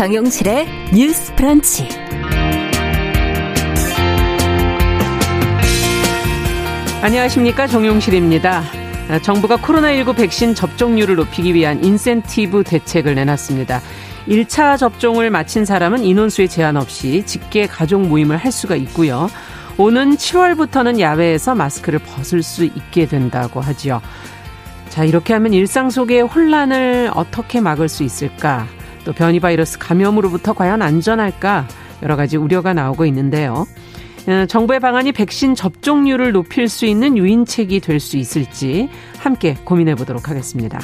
정용실의 뉴스 프런치. 안녕하십니까. 정용실입니다. 정부가 코로나19 백신 접종률을 높이기 위한 인센티브 대책을 내놨습니다. 1차 접종을 마친 사람은 인원수에 제한 없이 직계 가족 모임을 할 수가 있고요. 오는 7월부터는 야외에서 마스크를 벗을 수 있게 된다고 하지요. 자, 이렇게 하면 일상 속의 혼란을 어떻게 막을 수 있을까? 또 변이 바이러스 감염으로부터 과연 안전할까? 여러 가지 우려가 나오고 있는데요. 어, 정부의 방안이 백신 접종률을 높일 수 있는 유인책이 될 수 있을지 함께 고민해 보도록 하겠습니다.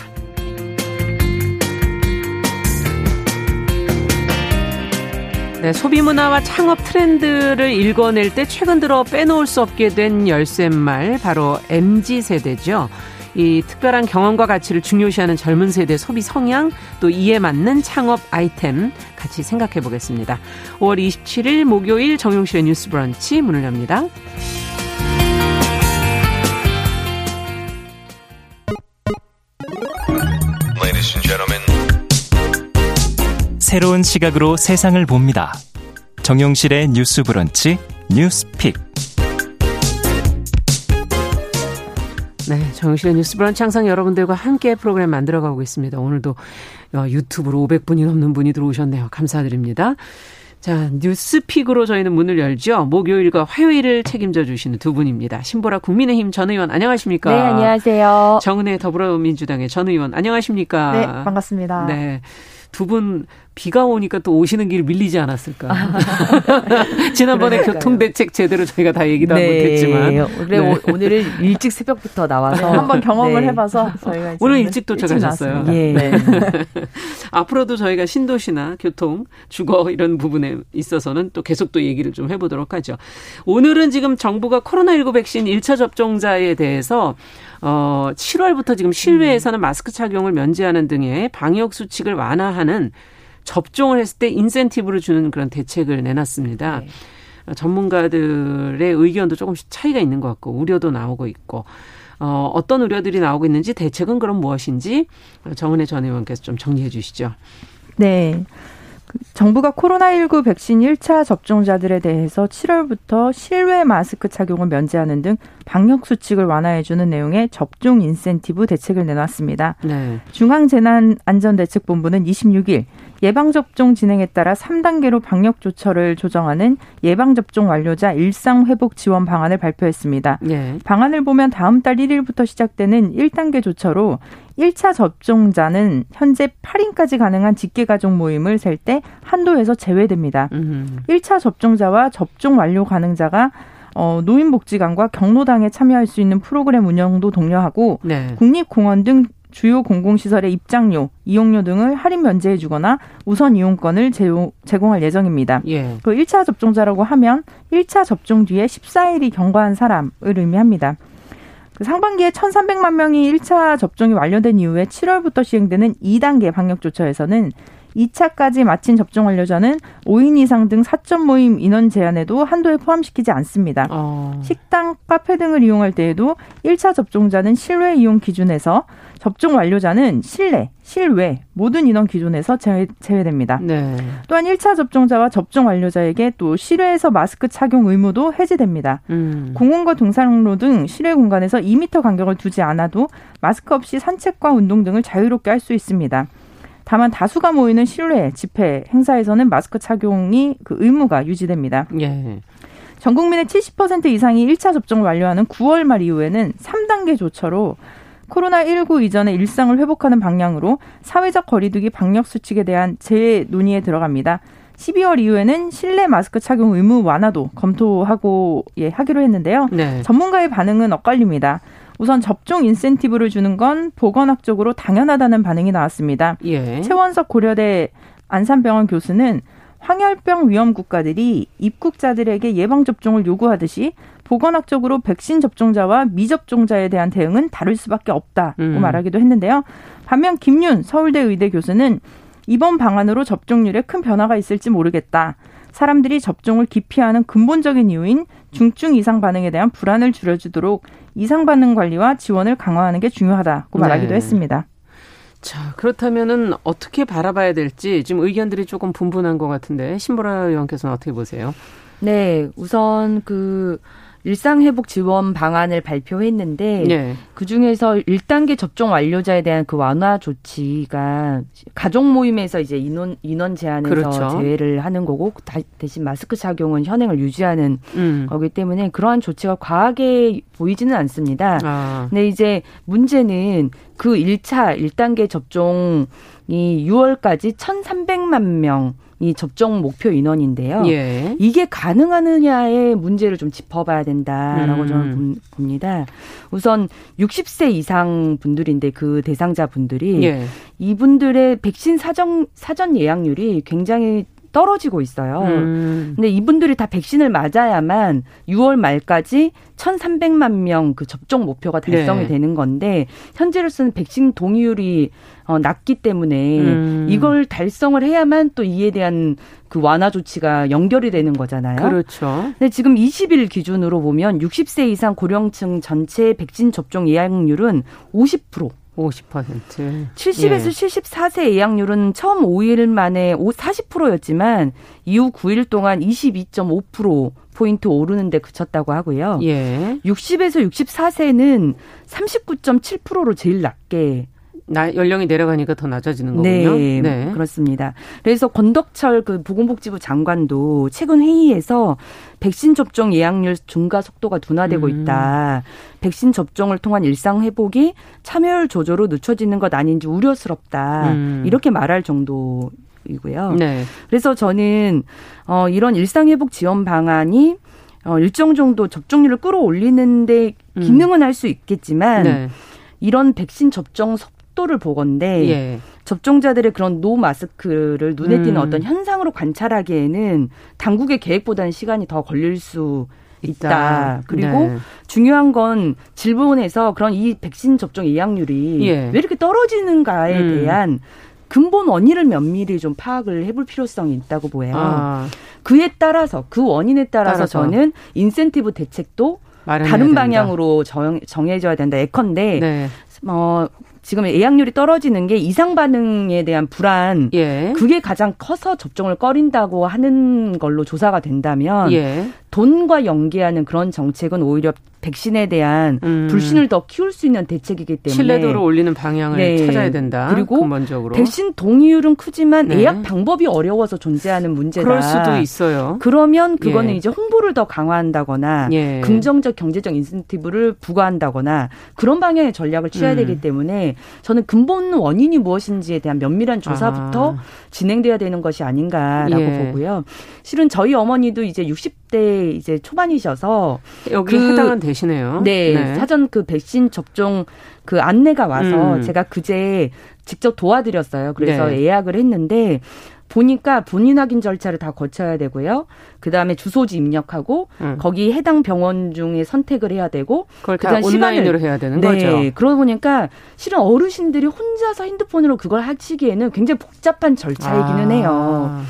네, 소비 문화와 창업 트렌드를 읽어낼 때 최근 들어 빼놓을 수 없게 된 열쇠말 바로 MZ 세대죠. 이 특별한 경험과 가치를 중요시하는 젊은 세대 소비 성향 또 이에 맞는 창업 아이템 같이 생각해 보겠습니다. 5월 27일 목요일 정용실의 뉴스 브런치 문을 엽니다. 새로운 시각으로 세상을 봅니다. 정용실의 뉴스 브런치 뉴스 픽. 네, 정실의 뉴스 브런치 항상 여러분들과 함께 프로그램 만들어가고 있습니다. 오늘도 어, 유튜브로 500분이 넘는 분이 들어오셨네요. 감사드립니다. 자, 뉴스픽으로 저희는 문을 열죠. 목요일과 화요일을 책임져 주시는 두 분입니다. 신보라 국민의힘 전 의원 안녕하십니까? 네, 안녕하세요. 정은혜 더불어민주당의 전 의원 안녕하십니까? 네, 반갑습니다. 네. 두 분 비가 오니까 또 오시는 길 밀리지 않았을까. 지난번에 교통 대책 제대로 저희가 다 얘기도 네. 못했지만. 그래 네. 오늘은 일찍 새벽부터 나와서 네, 한번 경험을 네. 해봐서 저희가 오늘 일찍 도착하셨어요. 예. 네. 앞으로도 저희가 신도시나 교통, 주거 이런 부분에 있어서는 또 계속 또 얘기를 좀 해보도록 하죠. 오늘은 지금 정부가 코로나19 백신 1차 접종자에 대해서 어 7월부터 지금 실외에서는 마스크 착용을 면제하는 등의 방역 수칙을 완화하는 접종을 했을 때 인센티브를 주는 그런 대책을 내놨습니다. 네. 전문가들의 의견도 조금씩 차이가 있는 것 같고 우려도 나오고 있고 어, 어떤 우려들이 나오고 있는지 대책은 그럼 무엇인지 정은혜 전 의원께서 좀 정리해 주시죠. 네. 정부가 코로나19 백신 1차 접종자들에 대해서 7월부터 실외 마스크 착용을 면제하는 등 방역 수칙을 완화해주는 내용의 접종 인센티브 대책을 내놨습니다. 네. 중앙재난안전대책본부는 26일 예방접종 진행에 따라 3단계로 방역 조처를 조정하는 예방접종 완료자 일상 회복 지원 방안을 발표했습니다. 네. 방안을 보면 다음 달 1일부터 시작되는 1단계 조처로 1차 접종자는 현재 8인까지 가능한 직계가족 모임을 셀 때 한도에서 제외됩니다. 음. 1차 접종자와 접종 완료 가능자가 어, 노인복지관과 경로당에 참여할 수 있는 프로그램 운영도 독려하고 네. 국립공원 등 주요 공공시설의 입장료, 이용료 등을 할인 면제해 주거나 우선 이용권을 제공할 예정입니다. 예. 그 1차 접종자라고 하면 1차 접종 뒤에 14일이 경과한 사람을 의미합니다. 그 상반기에 1,300만 명이 1차 접종이 완료된 이후에 7월부터 시행되는 2단계 방역 조처에서는 2차까지 마친 접종 완료자는 5인 이상 등 사적 모임 인원 제한에도 한도에 포함시키지 않습니다. 어. 식당, 카페 등을 이용할 때에도 1차 접종자는 실외 이용 기준에서 접종 완료자는 실내, 실외 모든 인원 기준에서 제외, 제외됩니다. 네. 또한 1차 접종자와 접종 완료자에게 또 실외에서 마스크 착용 의무도 해제됩니다. 음. 공원과 등산로 등 실외 공간에서 2미터 간격을 두지 않아도 마스크 없이 산책과 운동 등을 자유롭게 할 수 있습니다. 다만 다수가 모이는 실외, 집회, 행사에서는 마스크 착용이 그 의무가 유지됩니다. 예. 전 국민의 70% 이상이 1차 접종을 완료하는 9월 말 이후에는 3단계 조처로 코로나19 이전의 일상을 회복하는 방향으로 사회적 거리두기 방역 수칙에 대한 재논의에 들어갑니다. 12월 이후에는 실내 마스크 착용 의무 완화도 검토하고 예, 하기로 했는데요. 네. 전문가의 반응은 엇갈립니다. 우선 접종 인센티브를 주는 건 보건학적으로 당연하다는 반응이 나왔습니다. 예. 최원석 고려대 안산병원 교수는 황열병 위험 국가들이 입국자들에게 예방 접종을 요구하듯이 보건학적으로 백신 접종자와 미접종자에 대한 대응은 다를 수밖에 없다고 음. 말하기도 했는데요. 반면 김윤 서울대 의대 교수는 이번 방안으로 접종률에 큰 변화가 있을지 모르겠다. 사람들이 접종을 기피하는 근본적인 이유인 중증 이상 반응에 대한 불안을 줄여주도록 이상 반응 관리와 지원을 강화하는 게 중요하다고 말하기도 네. 했습니다. 자, 그렇다면은 어떻게 바라봐야 될지 지금 의견들이 조금 분분한 것 같은데 신보라 의원께서는 어떻게 보세요? 네, 우선 그 일상회복 지원 방안을 발표했는데 네. 그 중에서 1단계 접종 완료자에 대한 그 완화 조치가 가족 모임에서 이제 인원 인원 제한에서 그렇죠. 제외를 하는 거고 대신 마스크 착용은 현행을 유지하는 음. 거기 때문에 그러한 조치가 과하게 보이지는 않습니다. 아. 근데 이제 문제는 그 1차 1단계 접종이 6월까지 1,300만 명 이 접종 목표 인원인데요. 예. 이게 가능하느냐의 문제를 좀 짚어봐야 된다라고 음. 저는 봅니다. 우선 60세 이상 분들인데 그 대상자 분들이 예. 이분들의 백신 사전 사전 예약률이 굉장히 떨어지고 있어요. 음. 근데 이분들이 다 백신을 맞아야만 6월 말까지 1,300만 명 그 접종 목표가 달성이 네. 되는 건데 현재로서는 백신 동의율이 어, 낮기 때문에 음. 이걸 달성을 해야만 또 이에 대한 그 완화 조치가 연결이 되는 거잖아요. 그렇죠. 근데 지금 20일 기준으로 보면 60세 이상 고령층 전체 백신 접종 예약률은 50%. 50%. 70에서 예. 74세 예약률은 처음 5일 만에 40%였지만 이후 9일 동안 22.5% 포인트 오르는데 그쳤다고 하고요. 예. 60에서 64세는 39.7%로 제일 낮게 나, 연령이 내려가니까 더 낮아지는 네, 거군요. 네, 네, 그렇습니다. 그래서 권덕철 그 보건복지부 장관도 최근 회의에서 백신 접종 예약률 증가 속도가 둔화되고 음. 있다. 백신 접종을 통한 일상 회복이 참여율 조절로 늦춰지는 것 아닌지 우려스럽다. 음. 이렇게 말할 정도. 이고요. 네. 그래서 저는 어 이런 일상 회복 지원 방안이 어 일정 정도 접종률을 끌어올리는데 음. 기능은 음. 할수 있겠지만 네. 이런 백신 접종 속 속도를 보건데 예. 접종자들의 그런 노 마스크를 눈에 띄는 음. 어떤 현상으로 관찰하기에는 당국의 계획보다는 시간이 더 걸릴 수 있다. 있다. 그리고 네. 중요한 건 질본에서 그런 이 백신 접종 예약률이 예. 왜 이렇게 떨어지는가에 음. 대한 근본 원인을 면밀히 좀 파악을 해볼 필요성이 있다고 보여요. 아. 그에 따라서 그 원인에 따라서, 따라서. 저는 인센티브 대책도 다른 방향으로 정, 정해져야 된다. 예컨대 네. 어, 지금 예약률이 떨어지는 게 이상 반응에 대한 불안 예. 그게 가장 커서 접종을 꺼린다고 하는 걸로 조사가 된다면 예. 돈과 연계하는 그런 정책은 오히려 백신에 대한 음. 불신을 더 키울 수 있는 대책이기 때문에 신뢰도를 올리는 방향을 네. 찾아야 된다. 그리고 근본적으로. 백신 동의율은 크지만 네. 예약 방법이 어려워서 존재하는 문제다. 그럴 수도 있어요. 그러면 그거는 예. 이제 홍보를 더 강화한다거나 예. 긍정적 경제적 인센티브를 부과한다거나 그런 방향의 전략을 취해야 음. 되기 때문에 저는 근본 원인이 무엇인지에 대한 면밀한 조사부터 아. 진행돼야 되는 것이 아닌가라고 예. 보고요. 실은 저희 어머니도 이제 60대 이제 초반이셔서 여기 그, 해당은 되시네요. 네, 네, 사전 그 백신 접종 그 안내가 와서 음. 제가 그제 직접 도와드렸어요. 그래서 네. 예약을 했는데 보니까 본인 확인 절차를 다 거쳐야 되고요. 그 다음에 주소지 입력하고 음. 거기 해당 병원 중에 선택을 해야 되고 그걸 다 온라인으로 해야 되는 네. 거죠. 그러고 보니까 실은 어르신들이 혼자서 핸드폰으로 그걸 하시기에는 굉장히 복잡한 절차이기는 아. 해요.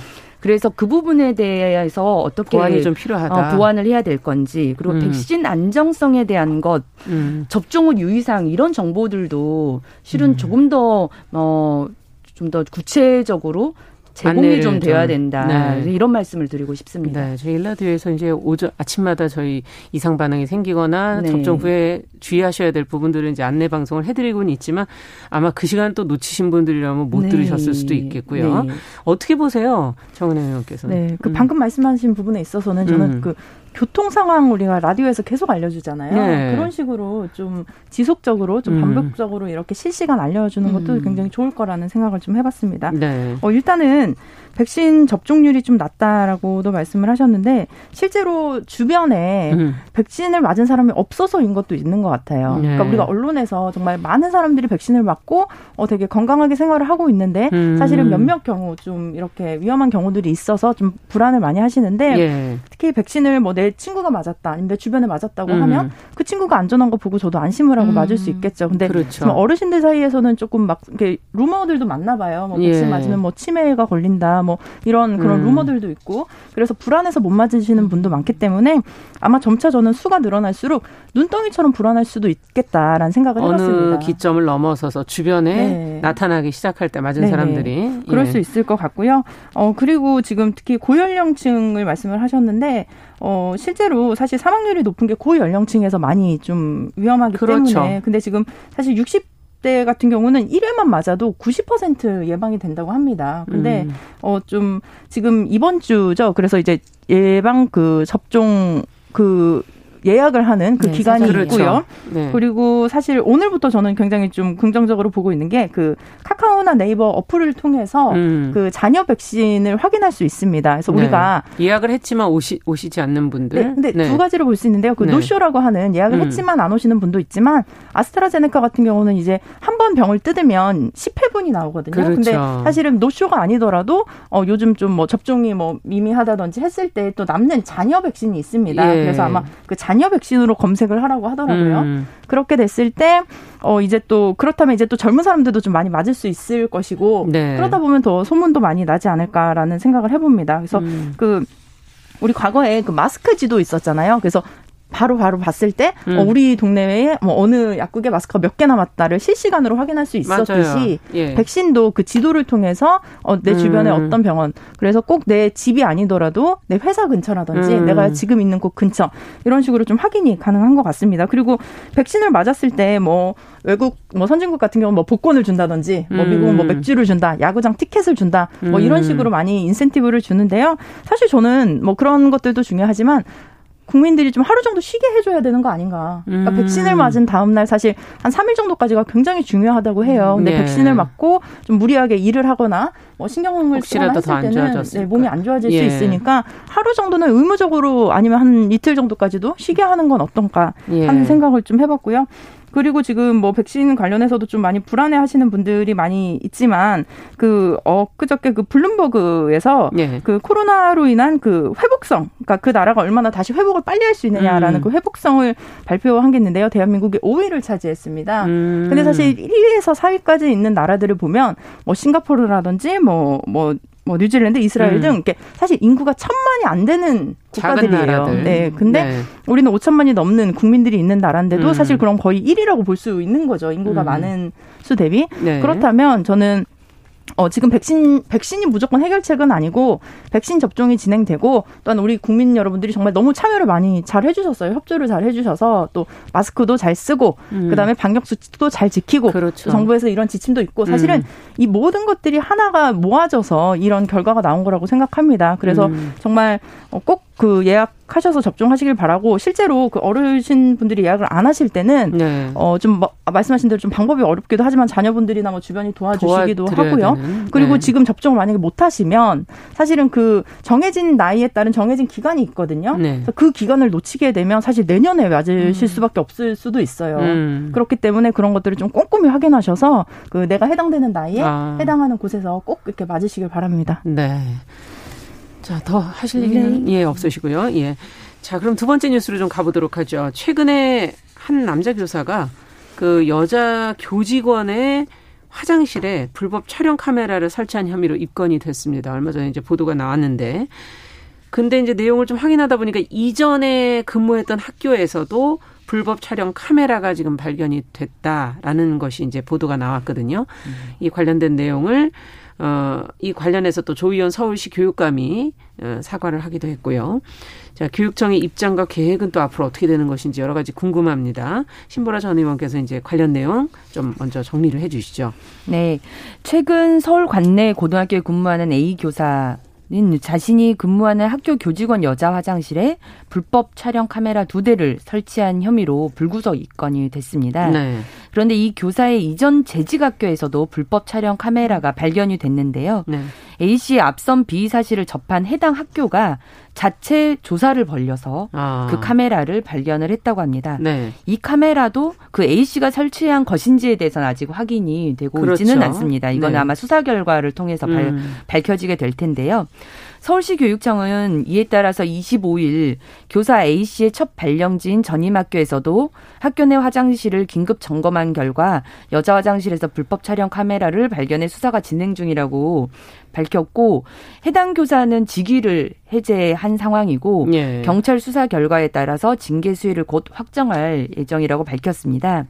그래서 그 부분에 대해서 어떻게 보완이 좀 필요하다. 어, 보완을 해야 될 건지 그리고 음. 백신 안정성에 대한 것, 음. 접종 후 유의사항 이런 정보들도 실은 음. 조금 더 어, 좀 더 구체적으로 제공이 좀 돼야 된다. 네. 이런 말씀을 드리고 싶습니다. 네, 저희 일라디오에서 이제 오전 아침마다 저희 이상 반응이 생기거나 네. 접종 후에 주의하셔야 될 부분들은 이제 안내 방송을 해드리고는 있지만 아마 그 시간 또 놓치신 분들이라면 못 네. 들으셨을 수도 있겠고요. 네. 어떻게 보세요, 정은혜 의원께서? 네, 그 음. 방금 말씀하신 부분에 있어서는 저는 음. 그 교통 상황 우리가 라디오에서 계속 알려주잖아요. 네. 그런 식으로 좀 지속적으로 좀 음. 반복적으로 이렇게 실시간 알려주는 것도 음. 굉장히 좋을 거라는 생각을 좀 해봤습니다. 네. 어, 일단은 백신 접종률이 좀 낮다라고도 말씀을 하셨는데 실제로 주변에 음. 백신을 맞은 사람이 없어서인 것도 있는 것 같아요. 네. 그러니까 우리가 언론에서 정말 많은 사람들이 백신을 맞고 어, 되게 건강하게 생활을 하고 있는데 음. 사실은 몇몇 경우 좀 이렇게 위험한 경우들이 있어서 좀 불안을 많이 하시는데 예. 특히 백신을 뭐 내 친구가 맞았다 아니면 내 주변에 맞았다고 음. 하면 그 친구가 안전한 거 보고 저도 안심을 하고 맞을 수 음. 있겠죠. 근데 그렇죠. 어르신들 사이에서는 조금 막 이렇게 루머들도 많나 봐요. 뭐 백신 예. 맞으면 뭐 치매가 걸린다. 뭐 이런 그런 음. 루머들도 있고 그래서 불안해서 못 맞으시는 분도 많기 때문에 아마 점차 저는 수가 늘어날수록 눈덩이처럼 불안할 수도 있겠다라는 생각을 어느 해봤습니다. 기점을 넘어서서 주변에 네. 나타나기 시작할 때 맞은 네네. 사람들이 그럴 예. 수 있을 것 같고요. 어, 그리고 지금 특히 고연령층을 말씀을 하셨는데, 어, 실제로 사실 사망률이 높은 게 고연령층에서 많이 좀 위험하기 그렇죠. 때문에. 근데 지금 사실 60 대 같은 경우는 1회만 맞아도 90% 예방이 된다고 합니다. 근데, 음. 어, 좀 지금 이번 주죠. 그래서 이제 예방 그 접종 그 예약을 하는 그 네, 기간이 사전이에요. 있고요. 네. 그리고 사실 오늘부터 저는 굉장히 좀 긍정적으로 보고 있는 게 그 카카오나 네이버 어플을 통해서 음. 그 자녀 백신을 확인할 수 있습니다. 그래서 네. 우리가 예약을 했지만 오시, 오시지 않는 분들. 네, 근데 네. 두 가지로 볼 수 있는데요. 그 네. 노쇼라고 하는 예약을 음. 했지만 안 오시는 분도 있지만 아스트라제네카 같은 경우는 이제 한 번 병을 뜯으면 10회분이 나오거든요. 그렇죠. 근데 사실은 노쇼가 아니더라도 어 요즘 좀 뭐 접종이 뭐 미미하다든지 했을 때 또 남는 자녀 백신이 있습니다. 예. 그래서 아마 그 자녀 백신으로 검색을 하라고 하더라고요. 음. 그렇게 됐을 때, 어, 이제 또, 그렇다면 이제 또 젊은 사람들도 좀 많이 맞을 수 있을 것이고, 네. 그러다 보면 더 소문도 많이 나지 않을까라는 생각을 해봅니다. 그래서 음. 그, 우리 과거에 그 마스크 지도 있었잖아요. 그래서 바로 바로 봤을 때 음. 어, 우리 동네에 뭐 어느 약국에 마스크가 몇 개 남았다를 실시간으로 확인할 수 있었듯이. 예. 백신도 그 지도를 통해서 어, 내 음. 주변에 어떤 병원 그래서 꼭 내 집이 아니더라도 내 회사 근처라든지 음. 내가 지금 있는 곳 근처 이런 식으로 좀 확인이 가능한 것 같습니다. 그리고 백신을 맞았을 때 뭐 외국 뭐 선진국 같은 경우는 뭐 복권을 준다든지 뭐 음. 미국은 뭐 맥주를 준다 야구장 티켓을 준다 뭐 이런 음. 식으로 많이 인센티브를 주는데요. 사실 저는 뭐 그런 것들도 중요하지만 국민들이 좀 하루 정도 쉬게 해줘야 되는 거 아닌가. 그러니까 음. 백신을 맞은 다음날 사실 한 3일 정도까지가 굉장히 중요하다고 해요. 근데 네. 백신을 맞고 좀 무리하게 일을 하거나 뭐 신경을 쓰거나 했을 때는. 네, 몸이 안 좋아질 예. 수 있으니까 하루 정도는 의무적으로 아니면 한 이틀 정도까지도 쉬게 하는 건 어떤가 예. 하는 생각을 좀 해봤고요. 그리고 지금 뭐 백신 관련해서도 좀 많이 불안해 하시는 분들이 많이 있지만 그 엊그저께 그 블룸버그에서 예. 그 코로나로 인한 그 회복성, 그러니까 그 나라가 얼마나 다시 회복을 빨리 할 수 있느냐라는 음. 그 회복성을 발표한 게 있는데요. 대한민국이 5위를 차지했습니다. 음. 근데 사실 1위에서 4위까지 있는 나라들을 보면 뭐 싱가포르라든지 뭐뭐 뭐 뉴질랜드, 이스라엘 음. 등 이렇게 사실 인구가 천만이 안 되는 국가들이에요. 네. 근데 네. 우리는 5천만이 넘는 국민들이 있는 나라인데도 음. 사실 그럼 거의 1위라고 볼 수 있는 거죠. 인구가 음. 많은 수 대비. 네. 그렇다면 저는 어, 지금 백신, 백신이 무조건 해결책은 아니고, 백신 접종이 진행되고, 또한 우리 국민 여러분들이 정말 너무 참여를 많이 잘 해주셨어요. 협조를 잘 해주셔서, 또 마스크도 잘 쓰고, 음. 그 다음에 방역 수칙도 잘 지키고, 그렇죠. 또 정부에서 이런 지침도 있고, 사실은 음. 이 모든 것들이 하나가 모아져서 이런 결과가 나온 거라고 생각합니다. 그래서 음. 정말 어, 꼭 그 예약하셔서 접종하시길 바라고, 실제로 그 어르신 분들이 예약을 안 하실 때는, 네. 어, 좀, 뭐, 말씀하신 대로 좀 방법이 어렵기도 하지만 자녀분들이나 뭐 주변이 도와주시기도 하고요. 되는. 그리고 네. 지금 접종을 만약에 못 하시면 사실은 그 정해진 나이에 따른 정해진 기간이 있거든요. 네. 그래서 그 기간을 놓치게 되면 사실 내년에 맞으실 수밖에 없을 수도 있어요. 음. 그렇기 때문에 그런 것들을 좀 꼼꼼히 확인하셔서 그 내가 해당되는 나이에 아. 해당하는 곳에서 꼭 이렇게 맞으시길 바랍니다. 네. 자, 더 하실 얘기는 예, 없으시고요. 예. 자, 그럼 두 번째 뉴스로 좀 가보도록 하죠. 최근에 한 남자 교사가 그 여자 교직원의 화장실에 불법 촬영 카메라를 설치한 혐의로 입건이 됐습니다. 얼마 전에 이제 보도가 나왔는데. 근데 이제 내용을 좀 확인하다 보니까 이전에 근무했던 학교에서도 불법 촬영 카메라가 지금 발견이 됐다라는 것이 이제 보도가 나왔거든요. 이 관련된 내용을 어, 이 관련해서 또 조희연 서울시 교육감이 어, 사과를 하기도 했고요. 자, 교육청의 입장과 계획은 또 앞으로 어떻게 되는 것인지 여러 가지 궁금합니다. 신보라 전 의원께서 이제 관련 내용 좀 먼저 정리를 해 주시죠. 네. 최근 서울 관내 고등학교에 근무하는 A 교사 는 자신이 근무하는 학교 교직원 여자 화장실에 불법 촬영 카메라 두 대를 설치한 혐의로 불구속 입건이 됐습니다. 네. 그런데 이 교사의 이전 재직 학교에서도 불법 촬영 카메라가 발견이 됐는데요. 네. A 씨의 앞선 비의 사실을 접한 해당 학교가 자체 조사를 벌려서 아. 그 카메라를 발견을 했다고 합니다. 네. 이 카메라도 그 A 씨가 설치한 것인지에 대해서는 아직 확인이 되고 그렇죠. 있지는 않습니다. 이건 네. 아마 수사 결과를 통해서 발, 음. 밝혀지게 될 텐데요. 서울시 교육청은 이에 따라서 25일 교사 A씨의 첫 발령지인 전임학교에서도 학교 내 화장실을 긴급 점검한 결과 여자 화장실에서 불법 촬영 카메라를 발견해 수사가 진행 중이라고 밝혔고 해당 교사는 직위를 해제한 상황이고 예. 경찰 수사 결과에 따라서 징계 수위를 곧 확정할 예정이라고 밝혔습니다.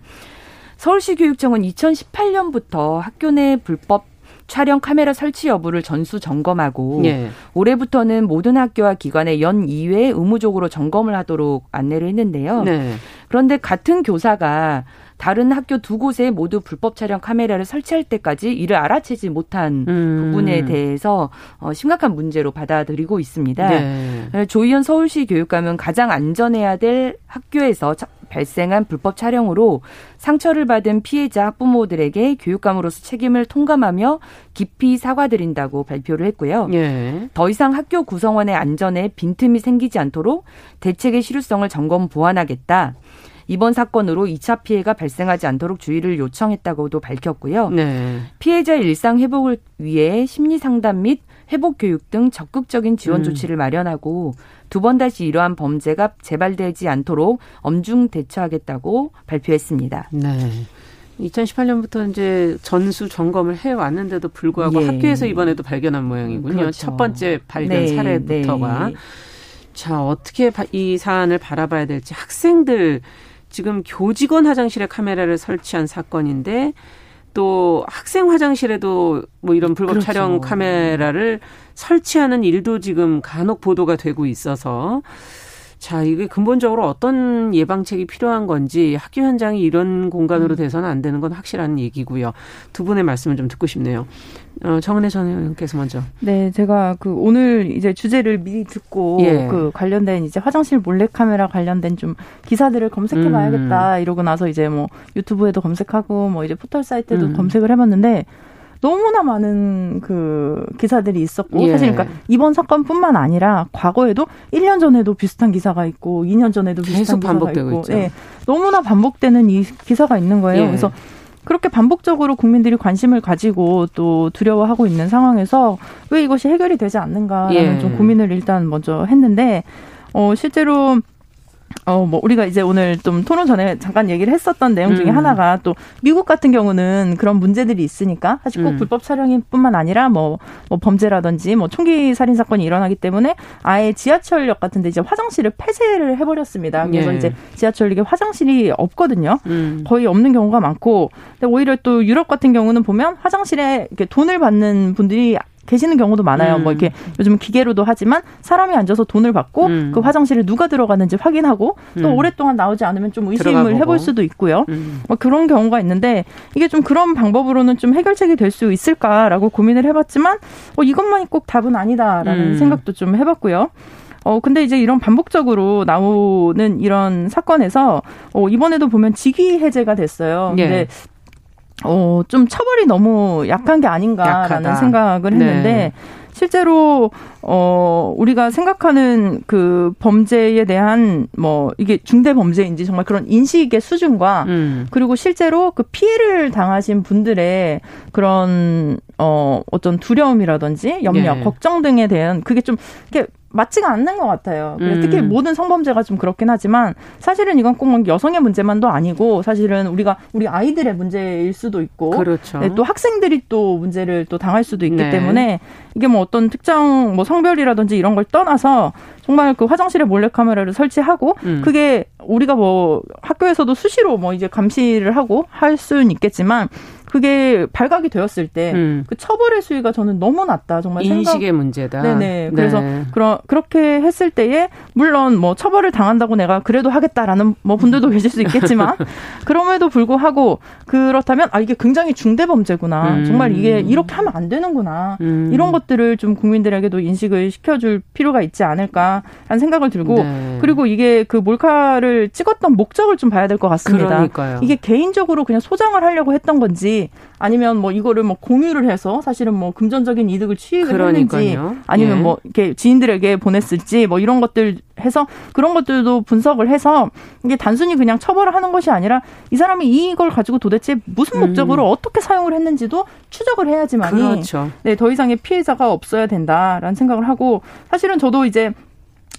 서울시 교육청은 2018년부터 학교 내 불법 촬영 카메라 설치 여부를 전수 점검하고 예. 올해부터는 모든 학교와 기관에 연 2회 의무적으로 점검을 하도록 안내를 했는데요. 네. 그런데 같은 교사가 다른 학교 두 곳에 모두 불법 촬영 카메라를 설치할 때까지 이를 알아채지 못한 음. 부분에 대해서 어, 심각한 문제로 받아들이고 있습니다. 네. 조희연 서울시 교육감은 가장 안전해야 될 학교에서 발생한 불법 촬영으로 상처를 받은 피해자 학부모들에게 교육감으로서 책임을 통감하며 깊이 사과드린다고 발표를 했고요. 예. 더 이상 학교 구성원의 안전에 빈틈이 생기지 않도록 대책의 실효성을 점검 보완하겠다. 이번 사건으로 2차 피해가 발생하지 않도록 주의를 요청했다고도 밝혔고요. 네. 피해자의 일상 회복을 위해 심리 상담 및 회복 교육 등 적극적인 지원 음. 조치를 마련하고 두 번 다시 이러한 범죄가 재발되지 않도록 엄중 대처하겠다고 발표했습니다. 네. 2018년부터 이제 전수 점검을 해 왔는데도 불구하고 예. 학교에서 이번에도 발견한 모양이군요. 그렇죠. 첫 번째 발견 네. 사례부터가. 네. 자, 어떻게 이 사안을 바라봐야 될지 학생들 지금 교직원 화장실에 카메라를 설치한 사건인데 또 학생 화장실에도 뭐 이런 불법 그렇죠. 촬영 카메라를 설치하는 일도 지금 간혹 보도가 되고 있어서 자, 이게 근본적으로 어떤 예방책이 필요한 건지 학교 현장이 이런 공간으로 음. 돼서는 안 되는 건 확실한 얘기고요. 두 분의 말씀을 좀 듣고 싶네요. 어, 정은혜 전 의원께서 먼저. 네, 제가 그 오늘 이제 주제를 미리 듣고 예. 그 관련된 이제 화장실 몰래 카메라 관련된 좀 기사들을 검색해 봐야겠다 음. 이러고 나서 이제 뭐 유튜브에도 검색하고 뭐 이제 포털 사이트에도 음. 검색을 해 봤는데 너무나 많은 그 기사들이 있었고 예. 사실 그러니까 이번 사건뿐만 아니라 과거에도 1년 전에도 비슷한 기사가 있고 2년 전에도 비슷한 기사가 있고 예. 너무나 반복되는 이 기사가 있는 거예요. 예. 그래서 그렇게 반복적으로 국민들이 관심을 가지고 또 두려워하고 있는 상황에서 왜 이것이 해결이 되지 않는가라는 예. 좀 고민을 일단 먼저 했는데 어 실제로 어, 뭐, 우리가 이제 오늘 좀 토론 전에 잠깐 얘기를 했었던 내용 중에 음. 하나가 또 미국 같은 경우는 그런 문제들이 있으니까 사실 꼭 음. 불법 촬영일 뿐만 아니라 뭐, 뭐 범죄라든지 뭐 총기 살인 사건이 일어나기 때문에 아예 지하철역 같은데 이제 화장실을 폐쇄를 해버렸습니다. 그래서 예. 이제 지하철역에 화장실이 없거든요. 음. 거의 없는 경우가 많고 근데 오히려 또 유럽 같은 경우는 보면 화장실에 이렇게 돈을 받는 분들이 계시는 경우도 많아요. 음. 뭐 이렇게 요즘 기계로도 하지만 사람이 앉아서 돈을 받고 음. 그 화장실에 누가 들어가는지 확인하고 또 음. 오랫동안 나오지 않으면 좀 의심을 해볼 수도 있고요. 음. 뭐 그런 경우가 있는데 이게 좀 그런 방법으로는 좀 해결책이 될 수 있을까라고 고민을 해봤지만 어, 이것만이 꼭 답은 아니다라는 음. 생각도 좀 해봤고요. 어, 근데 이제 이런 반복적으로 나오는 이런 사건에서, 어, 이번에도 보면 직위 해제가 됐어요. 근데 예. 어, 좀 처벌이 너무 약한 게 아닌가라는 약하다. 생각을 했는데 네. 실제로 어 우리가 생각하는 그 범죄에 대한 뭐 이게 중대 범죄인지 정말 그런 인식의 수준과 음. 그리고 실제로 그 피해를 당하신 분들의 그런 어 어떤 두려움이라든지 염려, 예. 걱정 등에 대한 그게 좀 이렇게 맞지가 않는 것 같아요. 음. 특히 모든 성범죄가 좀 그렇긴 하지만 사실은 이건 꼭 여성의 문제만도 아니고 사실은 우리가 우리 아이들의 문제일 수도 있고 그렇죠. 네, 또 학생들이 또 문제를 또 당할 수도 있기 네. 때문에 이게 뭐 어떤 특정 뭐 성별이라든지 이런 걸 떠나서 정말 그 화장실에 몰래 카메라를 설치하고 음. 그게 우리가 뭐 학교에서도 수시로 뭐 이제 감시를 하고 할 수는 있겠지만 그게 발각이 되었을 때그 음. 그 처벌의 수위가 저는 너무 낮다. 정말 인식의 생각... 문제다. 네네. 그래서 네. 그러, 그렇게 했을 때에 물론 뭐 처벌을 당한다고 내가 그래도 하겠다라는 뭐 분들도 계실 수 있겠지만 그럼에도 불구하고 그렇다면 아 이게 굉장히 중대 범죄구나. 음. 정말 이게 이렇게 하면 안 되는구나. 음. 이런 것들을 좀 국민들에게도 인식을 시켜줄 필요가 있지 않을까라는 생각을 들고 네. 그리고 이게 그 몰카를 찍었던 목적을 좀 봐야 될 것 같습니다. 그러니까요. 이게 개인적으로 그냥 소장을 하려고 했던 건지 했는지 아니면 뭐 이거를 뭐 공유를 해서 사실은 뭐 금전적인 이득을 취입을 그러니까요. 했는지 아니면 예. 뭐 이렇게 지인들에게 보냈을지 뭐 이런 것들 해서 그런 것들도 분석을 해서 이게 단순히 그냥 처벌을 하는 것이 아니라 이 사람이 이걸 가지고 도대체 무슨 목적으로 음. 어떻게 사용을 했는지도 추적을 해야지만이 그렇죠. 네, 더 이상의 피해자가 없어야 된다라는 생각을 하고 사실은 저도 이제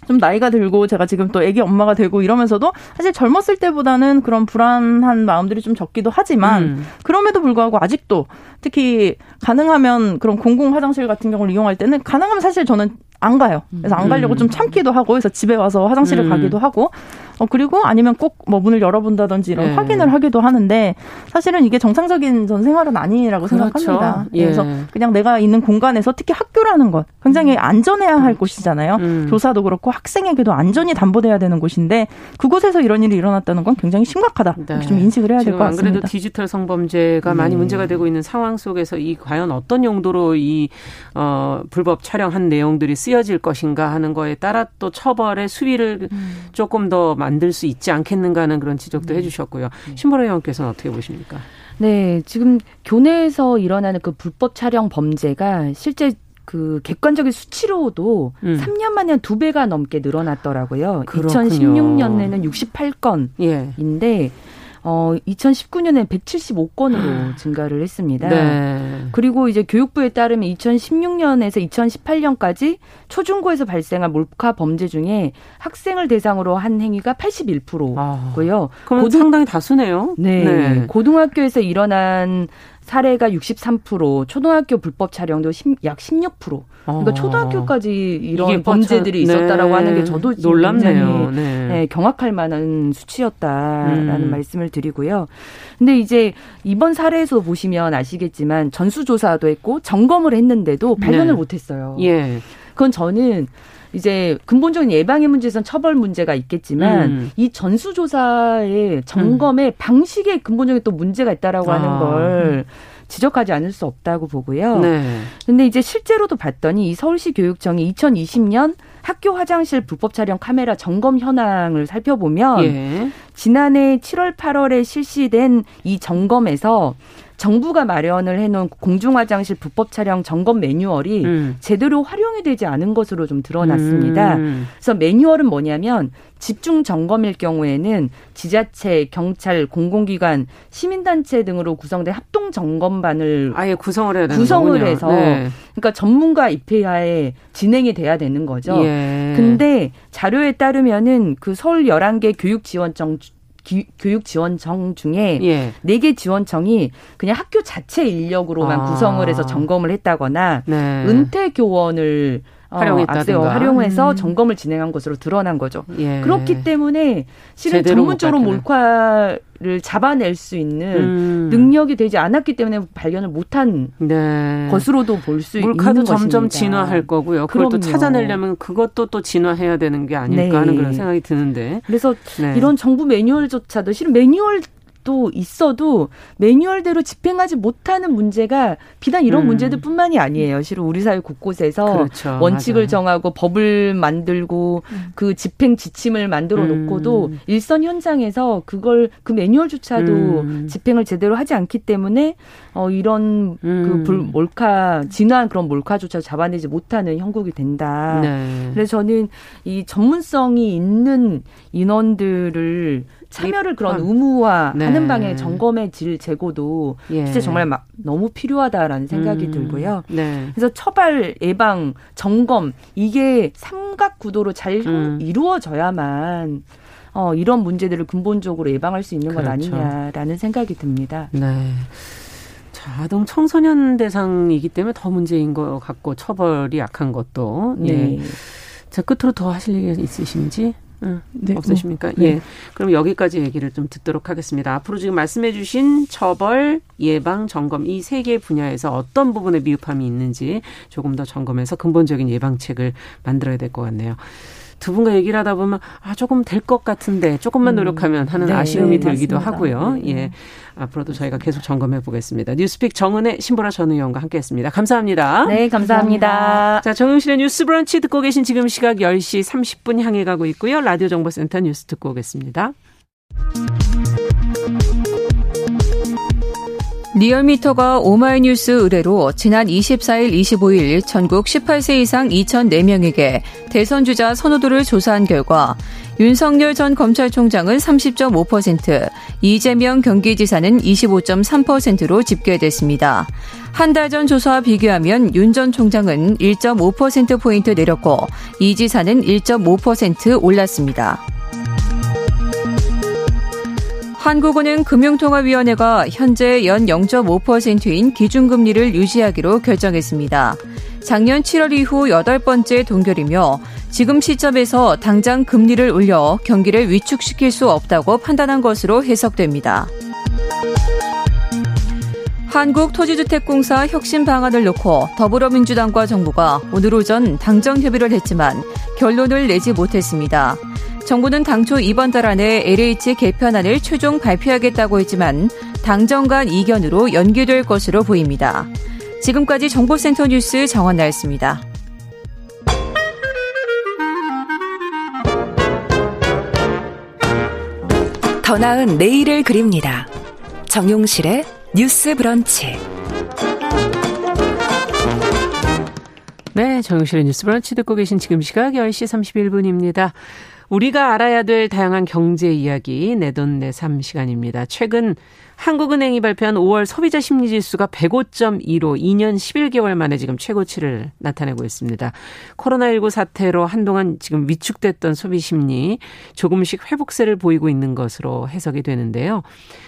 좀 나이가 들고 제가 지금 또 애기 엄마가 되고 이러면서도 사실 젊었을 때보다는 그런 불안한 마음들이 좀 적기도 하지만 음. 그럼에도 불구하고 아직도 특히 가능하면 그런 공공 화장실 같은 경우를 이용할 때는 가능하면 사실 저는 안 가요. 그래서 안 가려고 좀 참기도 하고 그래서 집에 와서 화장실을 음. 가기도 하고 어 그리고 아니면 꼭 뭐 문을 열어본다든지 이런 네. 확인을 하기도 하는데 사실은 이게 정상적인 전 생활은 아니라고 그렇죠. 생각합니다. 예. 그래서 그냥 내가 있는 공간에서 특히 학교라는 것 굉장히 음. 안전해야 할 그렇지. 곳이잖아요. 음. 교사도 그렇고 학생에게도 안전이 담보돼야 되는 곳인데 그곳에서 이런 일이 일어났다는 건 굉장히 심각하다. 네. 좀 인식을 해야 될 것 같습니다. 안 그래도 디지털 성범죄가 많이 네. 문제가 되고 있는 상황 속에서 이 과연 어떤 용도로 이 어, 불법 촬영한 내용들이 쓰여질 것인가 하는 거에 따라 또 처벌의 수위를 음. 조금 더 만들 수 있지 않겠는가 하는 그런 지적도 음. 해주셨고요. 네. 신보라 의원께서는 어떻게 보십니까? 네, 지금 교내에서 일어나는 그 불법 촬영 범죄가 실제 그 객관적인 수치로도 음. 3년 만에 한 두 배가 넘게 늘어났더라고요. 그렇군요. 2016년에는 68건인데 예. 어 2019년에 175건으로 증가를 했습니다. 네. 그리고 이제 교육부에 따르면 2016년에서 2018년까지 초중고에서 발생한 몰카 범죄 중에 학생을 대상으로 한 행위가 81%고요. 아, 그럼 고등... 상당히 다수네요. 네. 네. 고등학교에서 일어난 사례가 63%, 초등학교 불법 촬영도 10, 약 16%. 그러니까 아. 초등학교까지 이런 범죄들이 있었다라고 네. 하는 게 저도 놀랍네요. 네. 네, 경악할 만한 수치였다라는 음. 말씀을 드리고요. 근데 이제 이번 사례에서 보시면 아시겠지만 전수조사도 했고 점검을 했는데도 발견을 네. 못했어요. 예. 그건 저는 이제 근본적인 예방의 문제에선 처벌 문제가 있겠지만 음. 이 전수조사의 점검의 음. 방식에 근본적인 또 문제가 있다라고 아. 하는 걸 지적하지 않을 수 없다고 보고요. 네. 근데 이제 실제로도 봤더니 이 서울시 교육청이 2020년 학교 화장실 불법 촬영 카메라 점검 현황을 살펴보면 예. 지난해 7월 8월에 실시된 이 점검에서 정부가 마련을 해놓은 공중화장실 불법 촬영 점검 매뉴얼이 음. 제대로 활용이 되지 않은 것으로 좀 드러났습니다. 음. 그래서 매뉴얼은 뭐냐면 집중 점검일 경우에는 지자체, 경찰, 공공기관, 시민단체 등으로 구성된 합동 점검반을 아예 구성을 해야 되는 구성을 거군요. 해서 네. 그러니까 전문가 입회하에 진행이 돼야 되는 거죠. 예. 근데 자료에 따르면은 그 서울 11개 교육지원청 교육 지원청 중에 예. 4개 지원청이 그냥 학교 자체 인력으로만 아. 구성을 해서 점검을 했다거나 네. 은퇴 교원을 어, 활용했다든가. 어, 활용해서 음. 점검을 진행한 것으로 드러난 거죠. 예. 그렇기 때문에 실은 전문적으로 몰카를 잡아낼 수 있는 음. 능력이 되지 않았기 때문에 발견을 못한 네. 것으로도 볼 수 있는 몰카도 점점 것입니다. 진화할 거고요. 그걸 또 찾아내려면 그것도 또 진화해야 되는 게 아닐까 네. 하는 그런 생각이 드는데. 그래서 네. 이런 정부 매뉴얼조차도 실은 매뉴얼 도 있어도 매뉴얼대로 집행하지 못하는 문제가 비단 이런 음. 문제들뿐만이 아니에요. 실은 우리 사회 곳곳에서 그렇죠. 원칙을 맞아요. 정하고 법을 만들고 음. 그 집행 지침을 만들어 놓고도 음. 일선 현장에서 그걸 그 매뉴얼조차도 음. 집행을 제대로 하지 않기 때문에 어 이런 그 음. 불, 몰카 진화한 그런 몰카조차 잡아내지 못하는 형국이 된다. 네. 그래서 저는 이 전문성이 있는 인원들을 참여를 그런 의무화하는 네. 방향의 점검의 질 제고도 예. 진짜 정말 막 너무 필요하다라는 생각이 음. 들고요. 네. 그래서 처벌 예방 점검 이게 삼각 구도로 잘 음. 이루어져야만 어, 이런 문제들을 근본적으로 예방할 수 있는 그렇죠. 것 아니냐라는 생각이 듭니다. 네. 자, 아동 청소년 대상이기 때문에 더 문제인 것 같고 처벌이 약한 것도. 네. 네. 자, 끝으로 더 하실 얘기 있으신지? 응, 네, 없으십니까? 뭐, 네. 예. 그럼 여기까지 얘기를 좀 듣도록 하겠습니다. 앞으로 지금 말씀해 주신 처벌, 예방, 점검 이 세 개 분야에서 어떤 부분에 미흡함이 있는지 조금 더 점검해서 근본적인 예방책을 만들어야 될 것 같네요. 두 분과 얘기를 하다 보면 아 조금 될 것 같은데 조금만 음. 노력하면 하는 네, 아쉬움이 네, 들기도 맞습니다. 하고요. 네. 예. 앞으로도 저희가 계속 점검해 보겠습니다. 뉴스픽 정은의 신보라 전 의원과 함께했습니다. 감사합니다. 네, 감사합니다. 감사합니다. 자, 정용실의 뉴스 브런치 듣고 계신 지금 시각 10시 30분 향해 가고 있고요. 라디오 정보센터 뉴스 듣고 오겠습니다. 리얼미터가 오마이뉴스 의뢰로 지난 24일, 25일 전국 18세 이상 2,004명에게 대선 주자 선호도를 조사한 결과 윤석열 전 검찰총장은 30.5%, 이재명 경기지사는 25.3%로 집계됐습니다. 한 달 전 조사와 비교하면 윤 전 총장은 1.5%포인트 내렸고 이 지사는 1.5% 올랐습니다. 한국은행 금융통화위원회가 현재 연 0.5%인 기준금리를 유지하기로 결정했습니다. 작년 7월 이후 여덟 번째 동결이며 지금 시점에서 당장 금리를 올려 경기를 위축시킬 수 없다고 판단한 것으로 해석됩니다. 한국토지주택공사 혁신 방안을 놓고 더불어민주당과 정부가 오늘 오전 당정 협의를 했지만 결론을 내지 못했습니다. 정부는 당초 이번 달 안에 LH 개편안을 최종 발표하겠다고 했지만 당정 간 이견으로 연기될 것으로 보입니다. 지금까지 정보센터 뉴스 정원 나였습니다. 더 나은 내일을 그립니다. 정용실의 뉴스 브런치. 네, 정용실의 뉴스 브런치 듣고 계신 지금 시각 10시 31분입니다. 우리가 알아야 될 다양한 경제 이야기 내돈 내삼 시간입니다. 최근 한국은행이 발표한 5월 소비자 심리 지수가 105.2로 2년 11개월 만에 지금 최고치를 나타내고 있습니다. 코로나19 사태로 한동안 지금 위축됐던 소비 심리 조금씩 회복세를 보이고 있는 것으로 해석이 되는데요.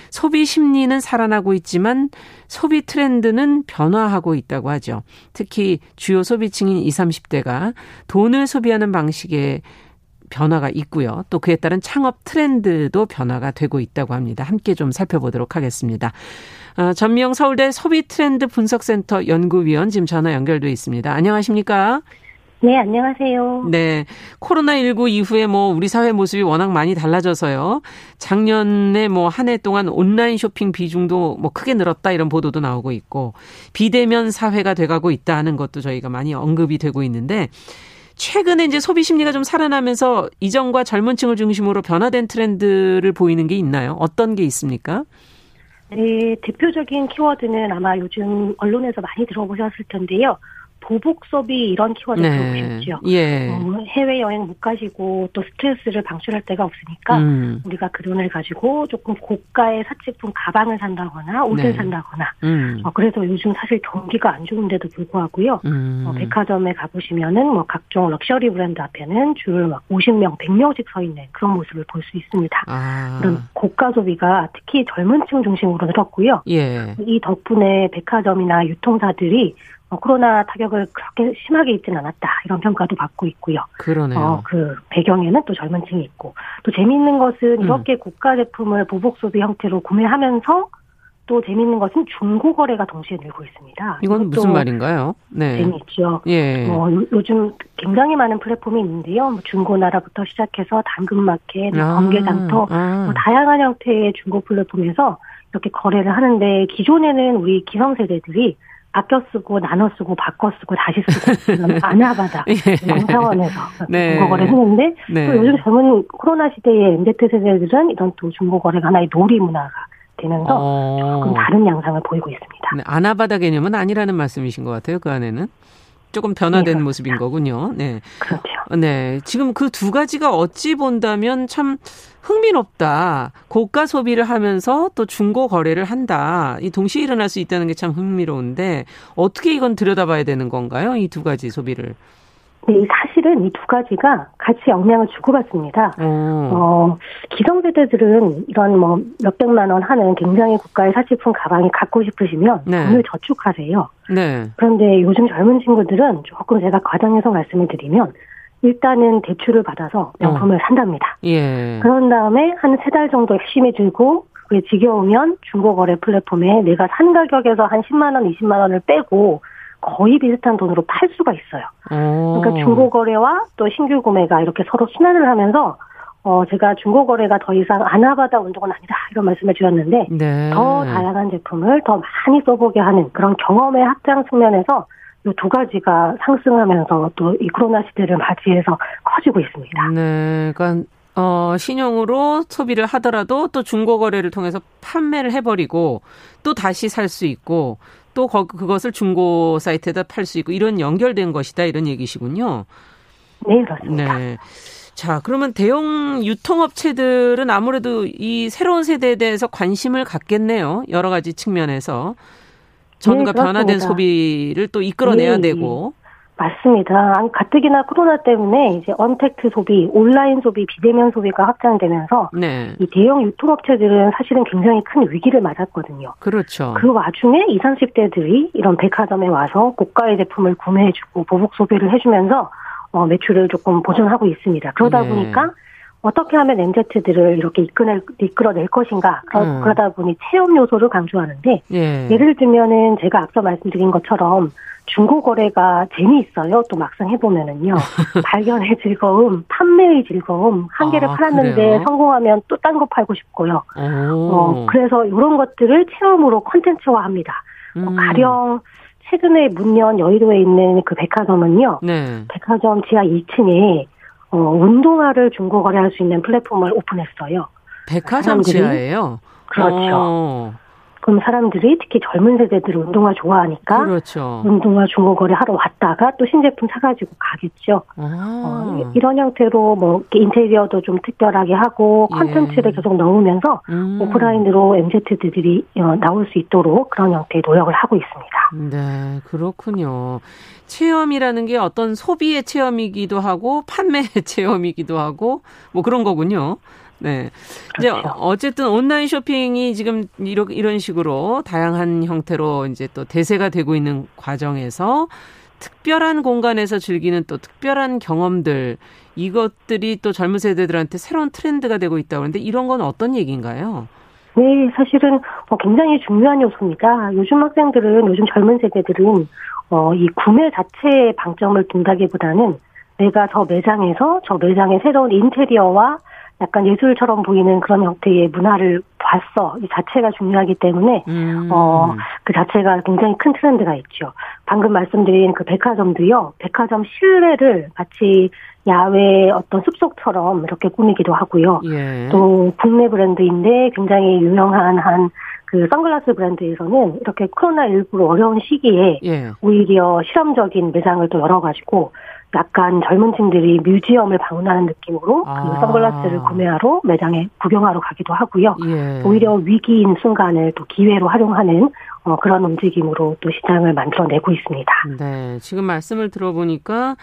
소비 심리는 살아나고 있지만 소비 트렌드는 변화하고 있다고 하죠. 특히 주요 소비층인 20, 30대가 돈을 소비하는 방식에 변화가 있고요. 또 그에 따른 창업 트렌드도 변화가 되고 있다고 합니다. 함께 좀 살펴보도록 하겠습니다. 어, 전미영 서울대 소비 트렌드 분석센터 연구위원 지금 전화 연결돼 있습니다. 안녕하십니까? 네, 안녕하세요. 네. 코로나19 이후에 뭐 우리 사회 모습이 워낙 많이 달라져서요. 작년에 뭐 한 해 동안 온라인 쇼핑 비중도 뭐 크게 늘었다 이런 보도도 나오고 있고 비대면 사회가 돼가고 있다 하는 것도 저희가 많이 언급이 되고 있는데 최근에 이제 소비 심리가 좀 살아나면서 이전과 젊은 층을 중심으로 변화된 트렌드를 보이는 게 있나요? 어떤 게 있습니까? 네, 대표적인 키워드는 아마 요즘 언론에서 많이 들어보셨을 텐데요. 보복 소비 이런 키워드 네. 들어보셨죠. 예. 어, 해외 여행 못 가시고 또 스트레스를 방출할 데가 없으니까 음. 우리가 그 돈을 가지고 조금 고가의 사치품 가방을 산다거나 옷을 네. 산다거나. 음. 어, 그래서 요즘 사실 경기가 안 좋은데도 불구하고요. 음. 어, 백화점에 가보시면은 뭐 각종 럭셔리 브랜드 앞에는 줄막 50명, 100명씩 서 있는 그런 모습을 볼 수 있습니다. 아. 그런 고가 소비가 특히 젊은 층 중심으로 늘었고요. 예. 이 덕분에 백화점이나 유통사들이 어, 코로나 타격을 그렇게 심하게 입진 않았다 이런 평가도 받고 있고요. 그러네요. 어, 그 배경에는 또 젊은 층이 있고 또 재미있는 것은 음. 이렇게 고가 제품을 보복 소비 형태로 구매하면서 또 재미있는 것은 중고 거래가 동시에 늘고 있습니다. 이건 무슨 말인가요? 네. 재미있죠. 예. 어, 요즘 굉장히 많은 플랫폼이 있는데요. 뭐 중고나라부터 시작해서 당근마켓, 아, 번개장터, 아. 뭐 다양한 형태의 중고 플랫폼에서 이렇게 거래를 하는데 기존에는 우리 기성세대들이 아껴 쓰고 나눠 쓰고 바꿔 쓰고 다시 쓰고 아나바다 예. 영사원에서 네. 중고거래 했는데 네. 또 요즘 젊은 코로나 시대의 MZ 세대들은 이런 또 중고거래가 하나의 놀이 문화가 되면서 어. 조금 다른 양상을 보이고 있습니다. 네, 아나바다 개념은 아니라는 말씀이신 것 같아요. 그 안에는. 조금 변화된 네, 모습인 거군요. 네. 그렇죠. 네. 지금 그 두 가지가 어찌 본다면 참 흥미롭다. 고가 소비를 하면서 또 중고 거래를 한다. 이 동시에 일어날 수 있다는 게 참 흥미로운데 어떻게 이건 들여다봐야 되는 건가요? 이 두 가지 소비를. 네, 사실은 이 두 가지가 같이 영향을 주고받습니다. 어. 어, 기성세대들은 이런 뭐 몇백만 원 하는 굉장히 고가의 사치품 가방이 갖고 싶으시면 네. 돈을 저축하세요. 네. 그런데 요즘 젊은 친구들은 조금 제가 과장해서 말씀을 드리면 일단은 대출을 받아서 명품을 어. 산답니다. 예. 그런 다음에 한 세 달 정도 열심히 들고 그게 지겨우면 중고거래 플랫폼에 내가 산 가격에서 한 10만 원, 20만 원을 빼고 거의 비슷한 돈으로 팔 수가 있어요. 오. 그러니까 중고거래와 또 신규 구매가 이렇게 서로 순환을 하면서 어, 제가 중고거래가 더 이상 아나바다 운동은 아니다, 이런 말씀을 드렸는데, 네. 더 다양한 제품을 더 많이 써보게 하는 그런 경험의 확장 측면에서 이 두 가지가 상승하면서 또 이 코로나 시대를 맞이해서 커지고 있습니다. 네, 그러니까 어, 신용으로 소비를 하더라도 또 중고 거래를 통해서 판매를 해버리고 또 다시 살 수 있고 또 거, 그것을 중고 사이트에다 팔 수 있고 이런 연결된 것이다 이런 얘기시군요. 네, 그렇습니다. 네. 자, 그러면 대형 유통업체들은 아무래도 이 새로운 세대에 대해서 관심을 갖겠네요. 여러 가지 측면에서. 전과 네, 변화된 소비를 또 이끌어내야 네, 되고. 맞습니다. 가뜩이나 코로나 때문에 이제 언택트 소비, 온라인 소비, 비대면 소비가 확장되면서 네. 이 대형 유통업체들은 사실은 굉장히 큰 위기를 맞았거든요. 그렇죠. 그 와중에 20, 30대들이 이런 백화점에 와서 고가의 제품을 구매해주고 보복 소비를 해주면서 어, 매출을 조금 보존하고 있습니다. 그러다 네. 보니까 어떻게 하면 MZ들을 이렇게 이끌어낼, 이끌어낼 것인가. 음. 그러다 보니 체험 요소를 강조하는데, 예. 예를 들면은 제가 앞서 말씀드린 것처럼 중고 거래가 재미있어요. 또 막상 해보면은요. 발견의 즐거움, 판매의 즐거움, 한 개를 아, 팔았는데 그래요? 성공하면 또 딴 거 팔고 싶고요. 어, 그래서 이런 것들을 체험으로 콘텐츠화 합니다. 어, 음. 어, 가령 최근에 문연 여의도에 있는 그 백화점은요. 네. 백화점 지하 2층에 어, 운동화를 중고 거래할 수 있는 플랫폼을 오픈했어요. 백화점 지하예요? 그렇죠. 어. 그럼 사람들이 특히 젊은 세대들은 운동화 좋아하니까 그렇죠. 운동화 중고거래 하러 왔다가 또 신제품 사가지고 가겠죠. 아. 어, 이런 형태로 뭐 인테리어도 좀 특별하게 하고 예. 컨텐츠를 예. 계속 넣으면서 음. 오프라인으로 MZ들이 어, 나올 수 있도록 그런 형태의 노력을 하고 있습니다. 네, 그렇군요. 체험이라는 게 어떤 소비의 체험이기도 하고 판매의 체험이기도 하고 뭐 그런 거군요. 네. 그렇죠. 이제 어쨌든 온라인 쇼핑이 지금 이런 이런 식으로 다양한 형태로 이제 또 대세가 되고 있는 과정에서 특별한 공간에서 즐기는 또 특별한 경험들 이것들이 또 젊은 세대들한테 새로운 트렌드가 되고 있다고 하는데 이런 건 어떤 얘기인가요? 네, 사실은 뭐 굉장히 중요한 요소입니다. 요즘 학생들은 요즘 젊은 세대들은 어, 이 구매 자체에 방점을 둔다기보다는 내가 저 매장에서 저 매장의 새로운 인테리어와 약간 예술처럼 보이는 그런 형태의 문화를 봤어. 이 자체가 중요하기 때문에, 음. 어, 그 자체가 굉장히 큰 트렌드가 있죠. 방금 말씀드린 그 백화점도요, 백화점 실내를 마치 야외 어떤 숲속처럼 이렇게 꾸미기도 하고요. 예. 또 국내 브랜드인데 굉장히 유명한 한 그 선글라스 브랜드에서는 이렇게 코로나19로 어려운 시기에 예. 오히려 실험적인 매장을 또 열어가지고 약간 젊은 층들이 museum을 방문하는 느낌으로 그 아. 그 선글라스를 구매하러 매장에 구경하러 가기도 하고요. 예. 오히려 위기인 순간을 또 기회로 활용하는 어, 그런 움직임으로 또 시장을 만들어내고 있습니다. 네, 지금 말씀을 들어보니까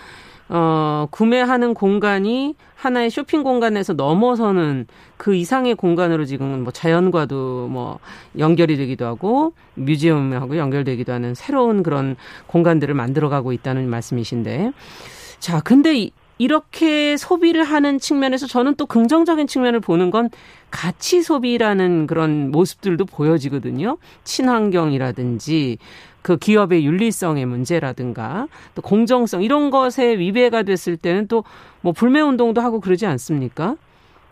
어, 구매하는 공간이 하나의 쇼핑 공간에서 넘어서는 그 이상의 공간으로 지금 뭐 자연과도 뭐 연결이 되기도 하고 뮤지엄하고 연결되기도 하는 새로운 그런 공간들을 만들어가고 있다는 말씀이신데 자, 근데 이렇게 소비를 하는 측면에서 저는 또 긍정적인 측면을 보는 건 가치 소비라는 그런 모습들도 보여지거든요. 친환경이라든지 그 기업의 윤리성의 문제라든가 또 공정성 이런 것에 위배가 됐을 때는 또 뭐 불매 운동도 하고 그러지 않습니까?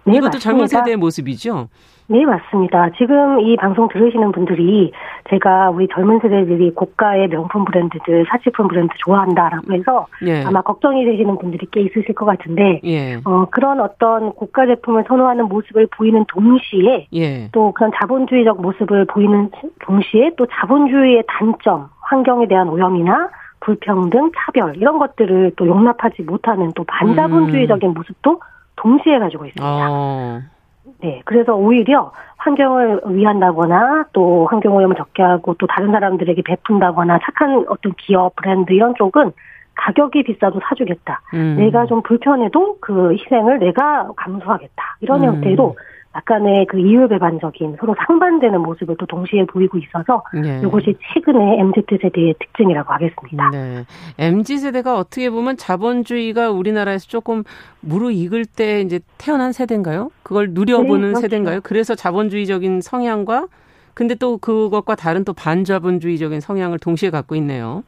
네, 이것도 맞습니다. 젊은 세대의 모습이죠. 네, 맞습니다. 지금 이 방송 들으시는 분들이 제가 우리 젊은 세대들이 고가의 명품 브랜드들, 사치품 브랜드 좋아한다라고 해서 예. 아마 걱정이 되시는 분들이 꽤 있으실 것 같은데, 예. 어, 그런 어떤 고가 제품을 선호하는 모습을 보이는 동시에 예. 또 그런 자본주의적 모습을 보이는 동시에 또 자본주의의 단점, 환경에 대한 오염이나 불평등, 차별 이런 것들을 또 용납하지 못하는 또 반자본주의적인 음. 모습도 동시에 가지고 있습니다. 어. 네, 그래서 오히려 환경을 위한다거나 또 환경 오염을 적게 하고 또 다른 사람들에게 베푼다거나 착한 어떤 기업, 브랜드 이런 쪽은 가격이 비싸도 사주겠다. 음. 내가 좀 불편해도 그 희생을 내가 감수하겠다. 이런 음. 형태로 약간의 그 이율배반적인 서로 상반되는 모습을 또 동시에 보이고 있어서 네. 이것이 최근의 MZ 세대의 특징이라고 하겠습니다. 네. MZ 세대가 어떻게 보면 자본주의가 우리나라에서 조금 무르익을 때 이제 태어난 세대인가요? 그걸 누려보는 네, 그렇죠. 세대인가요? 그래서 자본주의적인 성향과 근데 또 그것과 다른 또 반자본주의적인 성향을 동시에 갖고 있네요.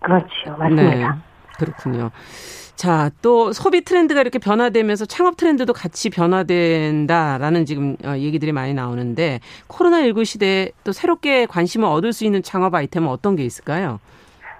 그렇죠. 맞습니다. 네. 그렇군요. 자, 또 소비 트렌드가 이렇게 변화되면서 창업 트렌드도 같이 변화된다라는 지금 어, 얘기들이 많이 나오는데 코로나19 시대에 또 새롭게 관심을 얻을 수 있는 창업 아이템은 어떤 게 있을까요?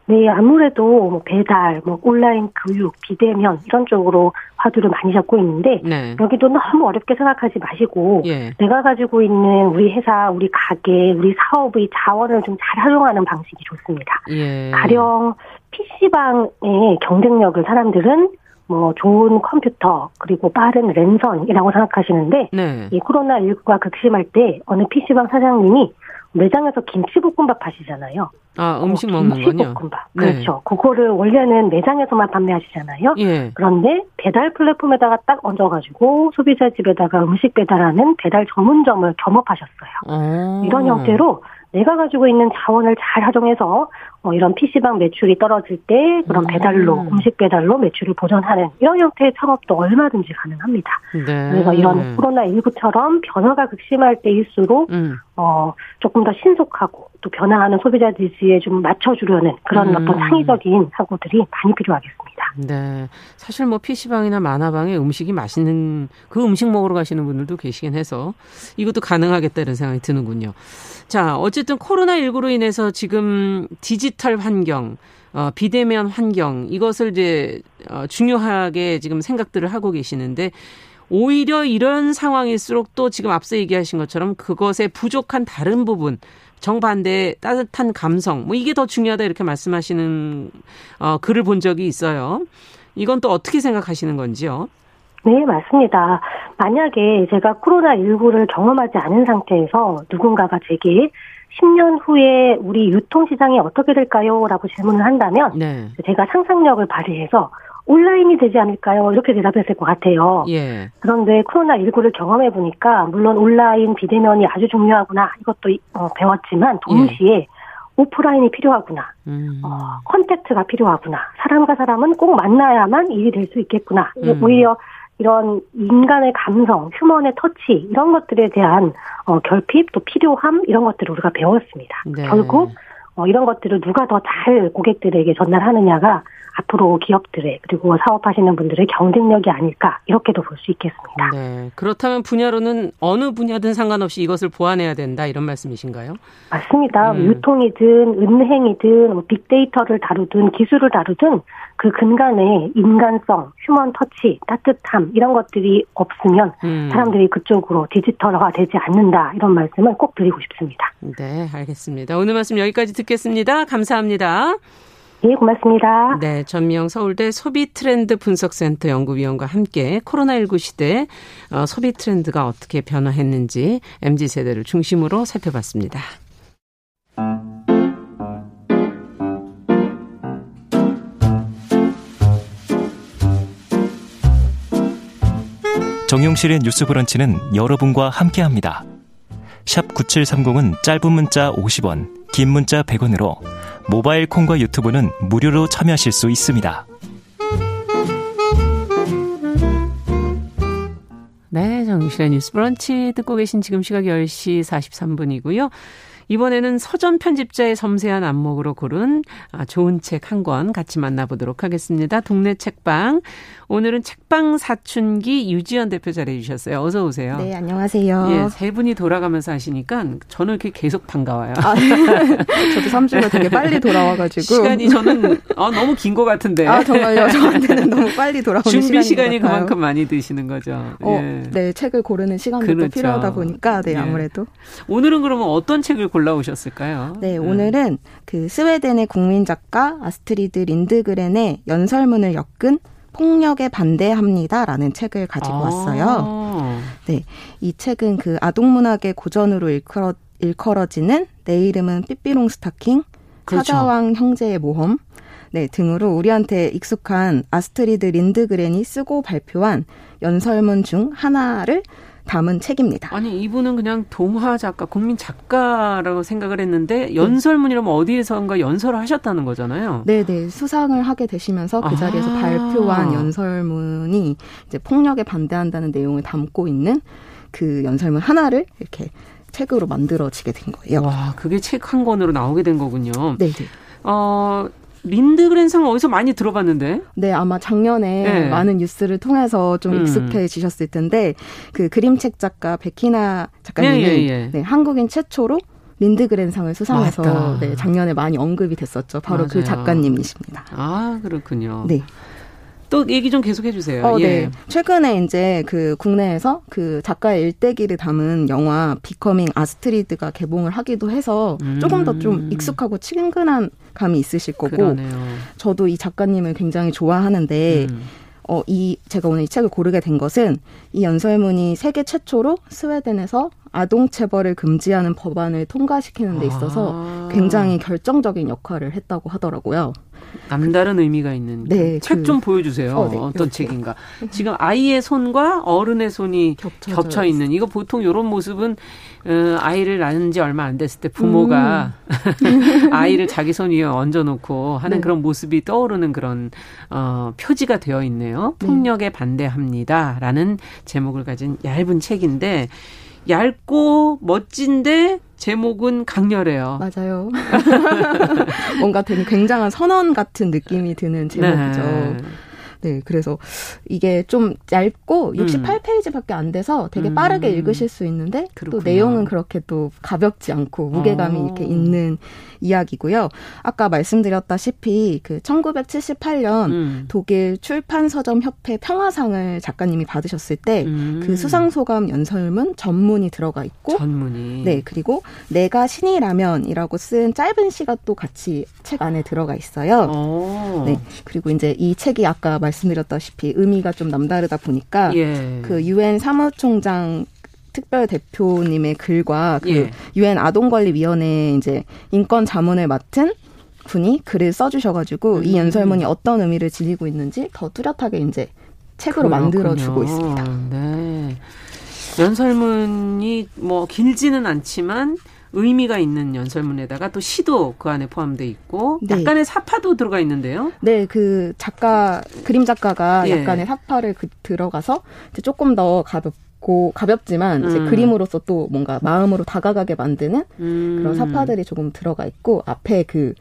네, 아무래도 뭐 배달, 뭐 온라인 교육, 비대면 이런 쪽으로 화두를 많이 잡고 있는데 네. 여기도 너무 어렵게 생각하지 마시고 예. 내가 가지고 있는 우리 회사, 우리 가게, 우리 사업의 자원을 좀 잘 활용하는 방식이 좋습니다. 예. 가령 PC방의 경쟁력을 사람들은 뭐 좋은 컴퓨터 그리고 빠른 랜선이라고 생각하시는데 네. 이 코로나 19가 극심할 때 어느 PC방 사장님이 매장에서 김치볶음밥 하시잖아요. 아 음식 어, 먹는 김치볶음밥 네. 그렇죠. 그거를 원래는 매장에서만 판매하시잖아요. 예. 그런데 배달 플랫폼에다가 딱 얹어가지고 소비자 집에다가 음식 배달하는 배달 전문점을 겸업하셨어요. 오. 이런 형태로 내가 가지고 있는 자원을 잘 활용해서 어, 이런 PC방 매출이 떨어질 때 그런 음. 배달로 음식 배달로 매출을 보전하는 이런 형태의 창업도 얼마든지 가능합니다. 네. 그래서 이런 코로나 19처럼 변화가 극심할 때일수록 음. 어, 조금 더 신속하고 또 변화하는 소비자 지지에 좀 맞춰주려는 그런 음. 어떤 창의적인 사고들이 많이 필요하겠습니다. 네. 사실 뭐 PC방이나 만화방에 음식이 맛있는 그 음식 먹으러 가시는 분들도 계시긴 해서 이것도 가능하겠다 이런 생각이 드는군요. 자, 어쨌든 코로나 19로 인해서 지금 디지 털 환경, 어, 비대면 환경, 이것을 이제, 어, 중요하게 지금 생각들을 하고 계시는데, 오히려 이런 상황일수록 또 지금 앞서 얘기하신 것처럼 그것에 부족한 다른 부분, 정반대 따뜻한 감성, 뭐 이게 더 중요하다 이렇게 말씀하시는, 어, 글을 본 적이 있어요. 이건 또 어떻게 생각하시는 건지요? 네, 맞습니다. 만약에 제가 코로나19를 경험하지 않은 상태에서 누군가가 제게 10년 후에 우리 유통 시장이 어떻게 될까요? 라고 질문을 한다면 네. 제가 상상력을 발휘해서 온라인이 되지 않을까요? 이렇게 대답했을 것 같아요. 예. 그런데 코로나19를 경험해 보니까 물론 온라인 비대면이 아주 중요하구나 이것도 어, 배웠지만 동시에 예. 오프라인이 필요하구나. 음. 어, contact가 필요하구나. 사람과 사람은 꼭 만나야만 일이 될 수 있겠구나. 음. 오히려 이런 인간의 감성, human의 터치 이런 것들에 대한 어, 결핍 또 필요함 이런 것들을 우리가 배웠습니다. 네. 결국 어, 이런 것들을 누가 더 잘 고객들에게 전달하느냐가 앞으로 기업들의 그리고 사업하시는 분들의 경쟁력이 아닐까 이렇게도 볼 수 있겠습니다. 네. 그렇다면 분야로는 어느 분야든 상관없이 이것을 보완해야 된다 이런 말씀이신가요? 맞습니다. 음. 유통이든 은행이든 뭐 빅데이터를 다루든 기술을 다루든 그 근간에 인간성, 휴먼 터치, 따뜻함 이런 것들이 없으면 음. 사람들이 그쪽으로 디지털화 되지 않는다 이런 말씀을 꼭 드리고 싶습니다. 네, 알겠습니다. 오늘 말씀 여기까지 듣겠습니다. 감사합니다. 예, 고맙습니다. 네, 전미영 서울대 소비 트렌드 분석센터 연구위원과 함께 코로나19 시대 어, 소비 트렌드가 어떻게 변화했는지 MZ 세대를 중심으로 살펴봤습니다. 정용실의 뉴스 브런치는 여러분과 함께합니다. 샵 9730은 짧은 문자 50원, 긴 문자 100원으로 모바일 콩과 유튜브는 무료로 참여하실 수 있습니다. 네, 정신의 뉴스 브런치 듣고 계신 지금 시각 10시 43분이고요. 이번에는 서점 편집자의 섬세한 안목으로 고른 아, 좋은 책 한 권 같이 만나보도록 하겠습니다. 동네 책방. 오늘은 책방 사춘기 유지연 대표 자리해 주셨어요. 어서 오세요. 네, 안녕하세요. 예, 세 분이 돌아가면서 하시니까 저는 이렇게 계속 반가워요. 아, 저도 3주가 되게 빨리 돌아와가지고. 시간이 저는 어, 너무 긴 것 같은데. 아, 정말요? 저한테는 너무 빨리 돌아오는 준비 시간이 그만큼 많이 드시는 거죠. 어, 예. 네, 책을 고르는 시간도 그렇죠. 필요하다 보니까, 네, 예. 아무래도. 오늘은 그러면 어떤 책을 골라오셨을까요? 네, 오늘은 그 스웨덴의 국민 작가 아스트리드 린드그렌의 연설문을 엮은 폭력에 반대합니다라는 책을 가지고 아. 왔어요. 네. 이 책은 그 아동 문학의 고전으로 일컬어, 일컬어지는 내 이름은 삐삐롱 스타킹, 그렇죠. 사자왕 형제의 모험, 네, 등으로 우리한테 익숙한 아스트리드 린드그렌이 쓰고 발표한 연설문 중 하나를 담은 책입니다. 아니 이분은 그냥 동화 작가, 국민 작가라고 생각을 했는데 연설문이라면 어디에선가 연설을 하셨다는 거잖아요. 네, 네 수상을 하게 되시면서 그 자리에서 아. 발표한 연설문이 이제 폭력에 반대한다는 내용을 담고 있는 그 연설문 하나를 이렇게 책으로 만들어지게 된 거예요. 와, 그게 책 한 권으로 나오게 된 거군요. 네, 네. 어, 린드그랜상 어디서 많이 들어봤는데? 네, 아마 작년에 네. 많은 뉴스를 통해서 좀 음. 익숙해지셨을 텐데 그 그림책 작가 베키나 작가님이 예, 예, 예. 네, 한국인 최초로 린드그렌상을 수상해서 네, 작년에 많이 언급이 됐었죠. 바로 그 맞아요. 그 작가님이십니다. 아 그렇군요. 네. 또 얘기 좀 계속해 주세요. 어, 네. 예. 네. 최근에 이제 그 국내에서 그 작가의 일대기를 담은 영화 Becoming Astrid가 개봉을 하기도 해서 음. 조금 더 좀 익숙하고 친근한 감이 있으실 거고 그러네요. 저도 이 작가님을 굉장히 좋아하는데 음. 어, 이, 제가 오늘 이 책을 고르게 된 것은 이 연설문이 세계 최초로 스웨덴에서 아동 체벌을 금지하는 법안을 통과시키는 데 있어서 아. 굉장히 결정적인 역할을 했다고 하더라고요. 남다른 의미가 있는 네, 책좀 그, 보여주세요. 어, 네, 떤 책인가? 지금 아이의 손과 어른의 손이 겹쳐 있는 이거 보통 이런 모습은 어, 아이를 낳은 지 얼마 안 됐을 때 부모가 음. 아이를 자기 손 위에 얹어놓고 하는 네. 그런 모습이 떠오르는 그런 어, 표지가 되어 있네요. 네. 폭력에 반대합니다라는 제목을 가진 얇은 책인데 얇고 멋진데 제목은 강렬해요. 맞아요. 뭔가 되게 굉장한 선언 같은 느낌이 드는 제목이죠. 네. 네, 그래서 이게 좀 얇고 68페이지밖에 안 돼서 되게 음. 빠르게 읽으실 수 있는데 그렇군요. 또 내용은 그렇게 또 가볍지 않고 무게감이 어. 이렇게 있는 이야기고요. 아까 말씀드렸다시피 그 1978년 음. 독일 출판 서점 협회 평화상을 작가님이 받으셨을 때그 음. 그 수상 소감 연설문 전문이 들어가 있고 전문이 네, 그리고 내가 신이라면이라고 쓴 짧은 시가 또 같이 책 안에 들어가 있어요. 오. 어. 네. 그리고 이제 이 책이 아까 말 말씀드렸다시피 의미가 좀 남다르다 보니까 예. 그 유엔 사무총장 특별 대표님의 글과 그 예. 유엔 예. 아동권리위원회 이제 인권 자문을 맡은 분이 글을 써주셔가지고 음. 이 연설문이 어떤 의미를 지니고 있는지 더 뚜렷하게 이제 책으로 만들어 주고 있습니다. 네. 연설문이 뭐 길지는 않지만 의미가 있는 연설문에다가 또 시도 그 안에 포함돼 있고 네. 약간의 사파도 들어가 있는데요. 네, 그 작가 그림 작가가 예. 약간의 사파를 그, 들어가서 이제 조금 더 가볍 고 가볍지만 이제 음. 그림으로서 또 뭔가 마음으로 다가가게 만드는 음. 그런 사파들이 조금 들어가 있고 앞에 그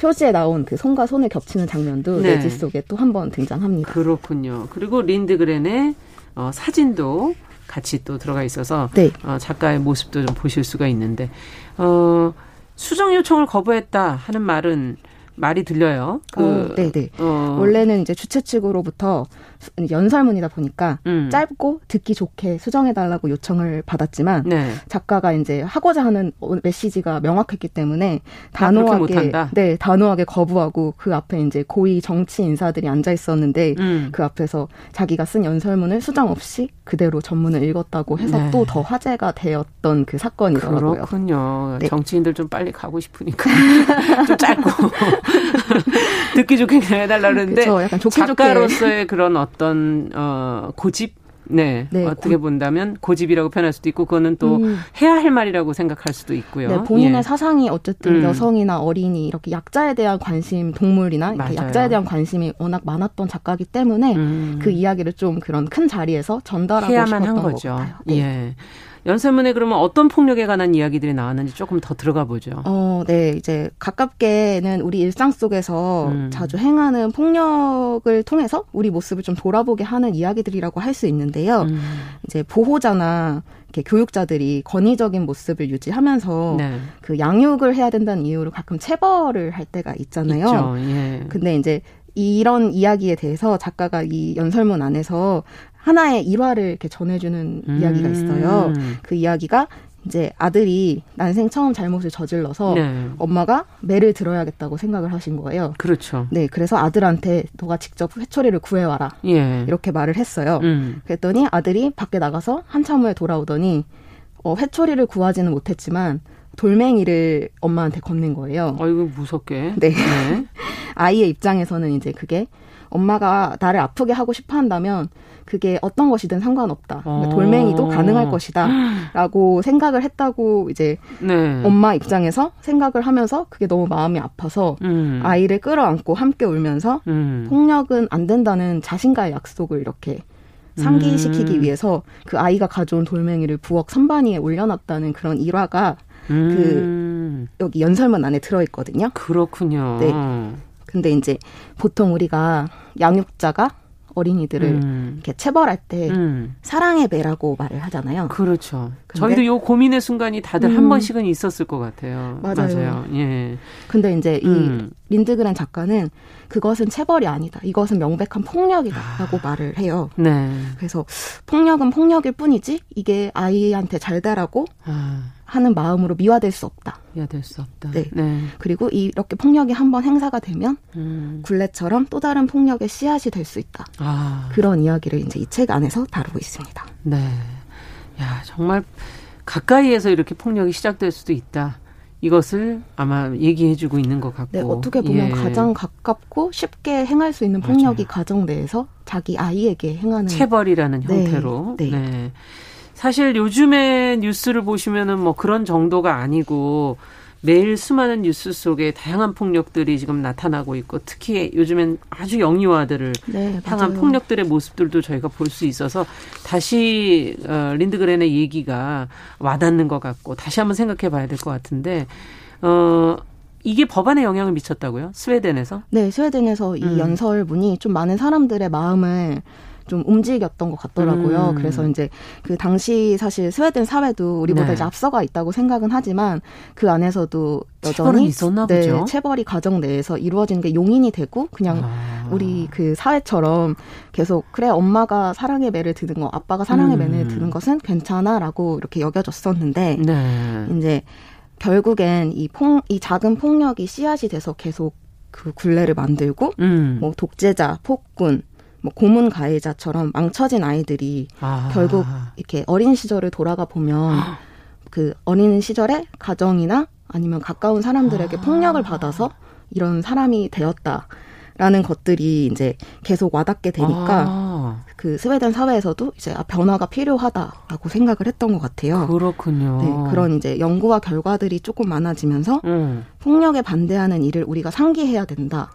표지에 나온 그 손과 손을 겹치는 장면도 네. 내지 속에 또 한 번 등장합니다. 그렇군요. 그리고 린드그렌의 어, 사진도 같이 또 들어가 있어서 네. 어, 작가의 모습도 좀 보실 수가 있는데 어, 수정 요청을 거부했다 하는 말은 말이 들려요. 그, 어, 네네. 어. 원래는 이제 주최 측으로부터 연설문이다 보니까 음. 짧고 듣기 좋게 수정해달라고 요청을 받았지만 네. 작가가 이제 하고자 하는 메시지가 명확했기 때문에 단호하게 네 단호하게 거부하고 그 앞에 이제 고위 정치 인사들이 앉아 있었는데 음. 그 앞에서 자기가 쓴 연설문을 수정 없이 그대로 전문을 읽었다고 해서 네. 또더 화제가 되었던 그 사건이더라고요. 그렇군요. 네. 정치인들 좀 빨리 가고 싶으니까 좀 짧고 듣기 좋게 해달라 그러는데 그쵸, 약간 좋게 작가로서의 좋게. 그런 어떤 어 고집 네, 네, 어떻게 고, 본다면 고집이라고 표현할 수도 있고 그거는 또 음. 해야 할 말이라고 생각할 수도 있고요. 네, 본인의 예. 사상이 어쨌든 음. 여성이나 어린이 이렇게 약자에 대한 관심, 동물이나 이렇게 약자에 대한 관심이 워낙 많았던 작가기 때문에 음. 그 이야기를 좀 그런 큰 자리에서 전달하고 해야만 싶었던 한 거죠. 네. 예. 연설문에 그러면 어떤 폭력에 관한 이야기들이 나왔는지 조금 더 들어가 보죠. 어, 네. 이제 가깝게는 우리 일상 속에서 음. 자주 행하는 폭력을 통해서 우리 모습을 좀 돌아보게 하는 이야기들이라고 할 수 있는데요. 음. 이제 보호자나 이렇게 교육자들이 권위적인 모습을 유지하면서 네. 그 양육을 해야 된다는 이유로 가끔 체벌을 할 때가 있잖아요. 있죠. 예. 근데 이제 이런 이야기에 대해서 작가가 이 연설문 안에서 하나의 일화를 이렇게 전해주는 음. 이야기가 있어요. 그 이야기가 이제 아들이 난생 처음 잘못을 저질러서 네. 엄마가 매를 들어야겠다고 생각을 하신 거예요. 그렇죠. 네, 그래서 아들한테 너가 직접 회초리를 구해와라. 예. 이렇게 말을 했어요. 음. 그랬더니 아들이 밖에 나가서 한참 후에 돌아오더니 어, 회초리를 구하지는 못했지만 돌멩이를 엄마한테 건넨 거예요. 아이고 무섭게. 네. 네. 아이의 입장에서는 이제 그게 엄마가 나를 아프게 하고 싶어 한다면 그게 어떤 것이든 상관없다. 그러니까 어. 돌멩이도 가능할 것이다. 라고 생각을 했다고 이제 네. 엄마 입장에서 생각을 하면서 그게 너무 마음이 아파서 음. 아이를 끌어안고 함께 울면서 음. 폭력은 안 된다는 자신과의 약속을 이렇게 상기시키기 음. 위해서 그 아이가 가져온 돌멩이를 부엌 선반 위에 올려놨다는 그런 일화가 그 음. 여기 연설문 안에 들어있거든요. 그렇군요. 네. 근데 이제 보통 우리가 양육자가 어린이들을 음. 이렇게 체벌할 때 음. 사랑의 매라고 말을 하잖아요. 그렇죠. 저희도 요 고민의 순간이 다들 음. 한 번씩은 있었을 것 같아요. 맞아요. 맞아요. 예. 근데 이제 이 음. 린드그란 작가는 그것은 체벌이 아니다. 이것은 명백한 폭력이다라고 아. 말을 해요. 네. 그래서 폭력은 폭력일 뿐이지 이게 아이한테 잘 되라고 아. 하는 마음으로 미화될 수 없다. 미화될 수 없다. 네. 네. 그리고 이렇게 폭력이 한 번 행사가 되면 음. 굴레처럼 또 다른 폭력의 씨앗이 될 수 있다. 아. 그런 이야기를 이제 이 책 안에서 다루고 있습니다. 네. 야, 정말 가까이에서 이렇게 폭력이 시작될 수도 있다. 이것을 아마 얘기해주고 있는 것 같고. 네, 어떻게 보면 예. 가장 가깝고 쉽게 행할 수 있는 폭력이 맞아요. 가정 내에서 자기 아이에게 행하는 체벌이라는 네. 형태로. 네. 네. 사실 요즘에 뉴스를 보시면은 뭐 그런 정도가 아니고 매일 수많은 뉴스 속에 다양한 폭력들이 지금 나타나고 있고 특히 요즘엔 아주 영유아들을 네, 향한 폭력들의 모습들도 저희가 볼 수 있어서 다시 어, 린드그렌의 얘기가 와닿는 것 같고 다시 한번 생각해 봐야 될 것 같은데 어 이게 법안에 영향을 미쳤다고요? 스웨덴에서? 네, 스웨덴에서 이 음. 연설문이 좀 많은 사람들의 마음을 좀 움직였던 것 같더라고요. 음. 그래서 이제 그 당시 사실 스웨덴 사회도 우리보다 네. 이제 앞서가 있다고 생각은 하지만 그 안에서도 여전히 있었나 네, 보죠. 체벌이 가정 내에서 이루어지는 게 용인이 되고 그냥 아. 우리 그 사회처럼 계속 그래 엄마가 사랑의 매를 드는 거, 아빠가 사랑의 음. 매를 드는 것은 괜찮아라고 이렇게 여겨졌었는데 네. 이제 결국엔 이 폭, 이 작은 폭력이 씨앗이 돼서 계속 그 굴레를 만들고 음. 뭐 독재자, 폭군, 뭐 고문 가해자처럼 망쳐진 아이들이 아. 결국 이렇게 어린 시절을 돌아가 보면 그 어린 시절에 가정이나 아니면 가까운 사람들에게 아. 폭력을 받아서 이런 사람이 되었다. 라는 것들이 이제 계속 와닿게 되니까 아. 그 스웨덴 사회에서도 이제 아, 변화가 필요하다라고 생각을 했던 것 같아요. 그렇군요. 네, 그런 이제 연구와 결과들이 조금 많아지면서 음. 폭력에 반대하는 일을 우리가 상기해야 된다.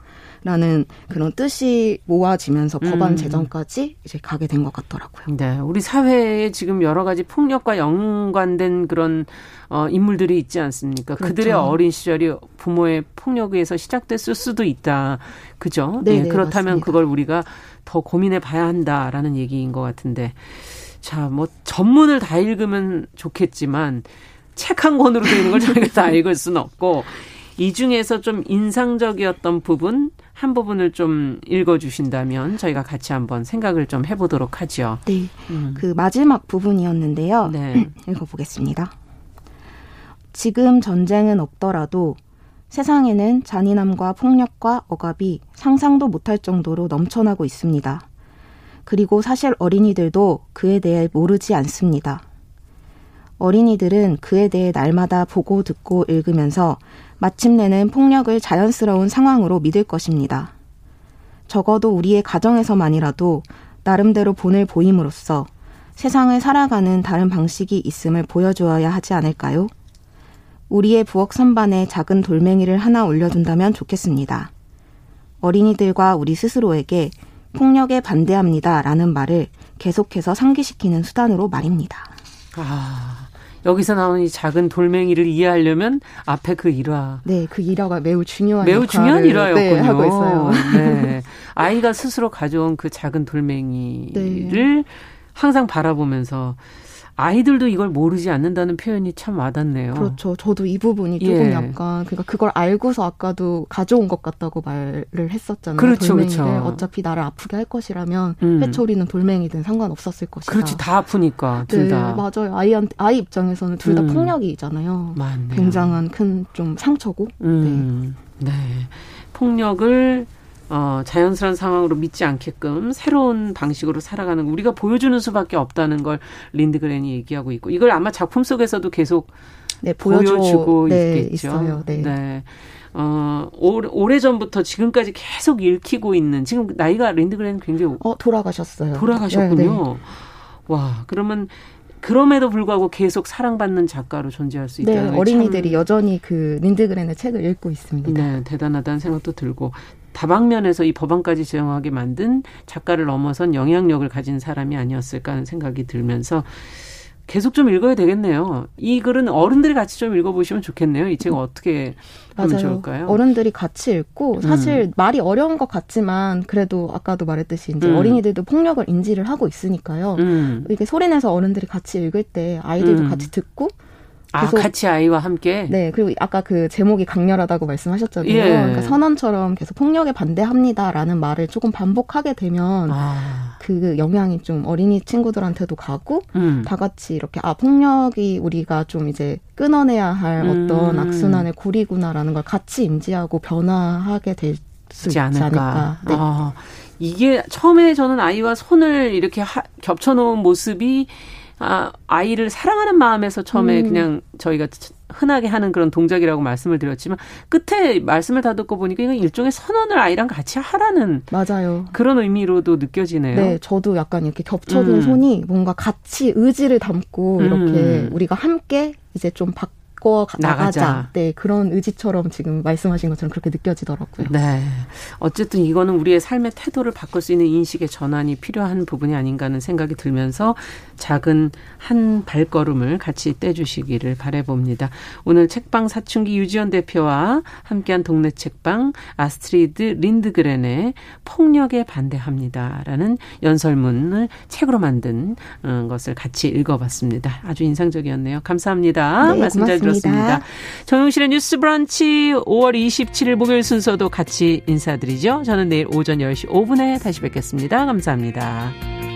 라는 그런 뜻이 모아지면서 법안 음. 제정까지 이제 가게 된 것 같더라고요. 네. 우리 사회에 지금 여러 가지 폭력과 연관된 그런 어, 인물들이 있지 않습니까? 그렇죠. 그들의 어린 시절이 부모의 폭력에 의해서 시작됐을 수도 있다. 그죠? 네. 네 그렇다면 맞습니다. 그걸 우리가 더 고민해 봐야 한다라는 얘기인 것 같은데. 자, 뭐 전문을 다 읽으면 좋겠지만 책 한 권으로 되는 걸 저희가 다 읽을 수는 없고 이 중에서 좀 인상적이었던 부분 한 부분을 좀 읽어주신다면 저희가 같이 한번 생각을 좀 해보도록 하죠. 네, 음. 그 마지막 부분이었는데요. 네. 읽어보겠습니다. 지금 전쟁은 없더라도 세상에는 잔인함과 폭력과 억압이 상상도 못할 정도로 넘쳐나고 있습니다. 그리고 사실 어린이들도 그에 대해 모르지 않습니다. 어린이들은 그에 대해 날마다 보고 듣고 읽으면서 마침내는 폭력을 자연스러운 상황으로 믿을 것입니다. 적어도 우리의 가정에서만이라도 나름대로 본을 보임으로써 세상을 살아가는 다른 방식이 있음을 보여주어야 하지 않을까요? 우리의 부엌 선반에 작은 돌멩이를 하나 올려둔다면 좋겠습니다. 어린이들과 우리 스스로에게 폭력에 반대합니다. 라는 말을 계속해서 상기시키는 수단으로 말입니다. 아. 여기서 나오는 이 작은 돌멩이를 이해하려면 앞에 그 일화. 네, 그 일화가 매우 중요한 매우 중요한 일화였군요. 네, 하고 있어요. 네. 아이가 스스로 가져온 그 작은 돌멩이를 네. 항상 바라보면서 아이들도 이걸 모르지 않는다는 표현이 참 와닿네요. 그렇죠. 저도 이 부분이 조금 예. 약간 그러니까 그걸 알고서 아까도 가져온 것 같다고 말을 했었잖아요. 그렇죠, 돌멩이를 그렇죠. 어차피 나를 아프게 할 것이라면 음. 회초리는 돌멩이든 상관없었을 것이다. 그렇지 다 아프니까 둘 네, 다. 맞아요. 아이한테 아이 입장에서는 둘다 음. 폭력이잖아요. 맞네요. 굉장한 큰 좀 상처고. 음. 네. 네. 폭력을 어, 자연스러운 상황으로 믿지 않게끔 새로운 방식으로 살아가는 우리가 보여주는 수밖에 없다는 걸 린드그렌이 얘기하고 있고 이걸 아마 작품 속에서도 계속 네, 보여줘, 보여주고 네, 있겠죠. 있어요. 네. 네. 어, 오래 전부터 지금까지 계속 읽히고 있는 지금 나이가 린드그렌 굉장히 어 돌아가셨어요. 돌아가셨군요. 네, 네. 와 그러면 그럼에도 불구하고 계속 사랑받는 작가로 존재할 수 있다. 네, 어린이들이 여전히 그 린드그렌의 책을 읽고 있습니다. 네, 대단하다는 생각도 들고 다방면에서 이 법안까지 제정하게 만든 작가를 넘어선 영향력을 가진 사람이 아니었을까 하는 생각이 들면서 계속 좀 읽어야 되겠네요. 이 글은 어른들이 같이 좀 읽어보시면 좋겠네요. 이 책은 어떻게 하면 맞아요. 좋을까요? 어른들이 같이 읽고 사실 음. 말이 어려운 것 같지만 그래도 아까도 말했듯이 이제 음. 어린이들도 폭력을 인지를 하고 있으니까요. 음. 이게 소리내서 어른들이 같이 읽을 때 아이들도 음. 같이 듣고 아, 같이 아이와 함께? 네, 그리고 아까 그 제목이 강렬하다고 말씀하셨잖아요. 예. 그러니까 선언처럼 계속 폭력에 반대합니다라는 말을 조금 반복하게 되면 아. 그 영향이 좀 어린이 친구들한테도 가고 음. 다 같이 이렇게 아 폭력이 우리가 좀 이제 끊어내야 할 음. 어떤 악순환의 고리구나라는 걸 같이 인지하고 변화하게 될 수 있지 않을까. 않을까. 네. 아, 이게 처음에 저는 아이와 손을 이렇게 하, 겹쳐놓은 모습이 아, 아이를 사랑하는 마음에서 처음에 음. 그냥 저희가 흔하게 하는 그런 동작이라고 말씀을 드렸지만 끝에 말씀을 다 듣고 보니까 이건 일종의 선언을 아이랑 같이 하라는 맞아요. 그런 의미로도 느껴지네요. 네, 저도 약간 이렇게 겹쳐진 음. 손이 뭔가 같이 의지를 담고 이렇게 음. 우리가 함께 이제 좀 바, 바꿔 나가자. 나가자. 네, 그런 의지처럼 지금 말씀하신 것처럼 그렇게 느껴지더라고요. 네. 어쨌든 이거는 우리의 삶의 태도를 바꿀 수 있는 인식의 전환이 필요한 부분이 아닌가 하는 생각이 들면서 작은 한 발걸음을 같이 떼주시기를 바래봅니다. 오늘 책방 사춘기 유지연 대표와 함께한 동네 책방 아스트리드 린드그렌의 폭력에 반대합니다라는 연설문을 책으로 만든 어, 것을 같이 읽어봤습니다. 아주 인상적이었네요. 감사합니다. 네, 말씀 잘 들었습니다. 고맙습니다. 정용실의 뉴스 브런치 5월 27일 목요일 순서도 같이 인사드리죠. 저는 내일 오전 10시 5분에 다시 뵙겠습니다. 감사합니다.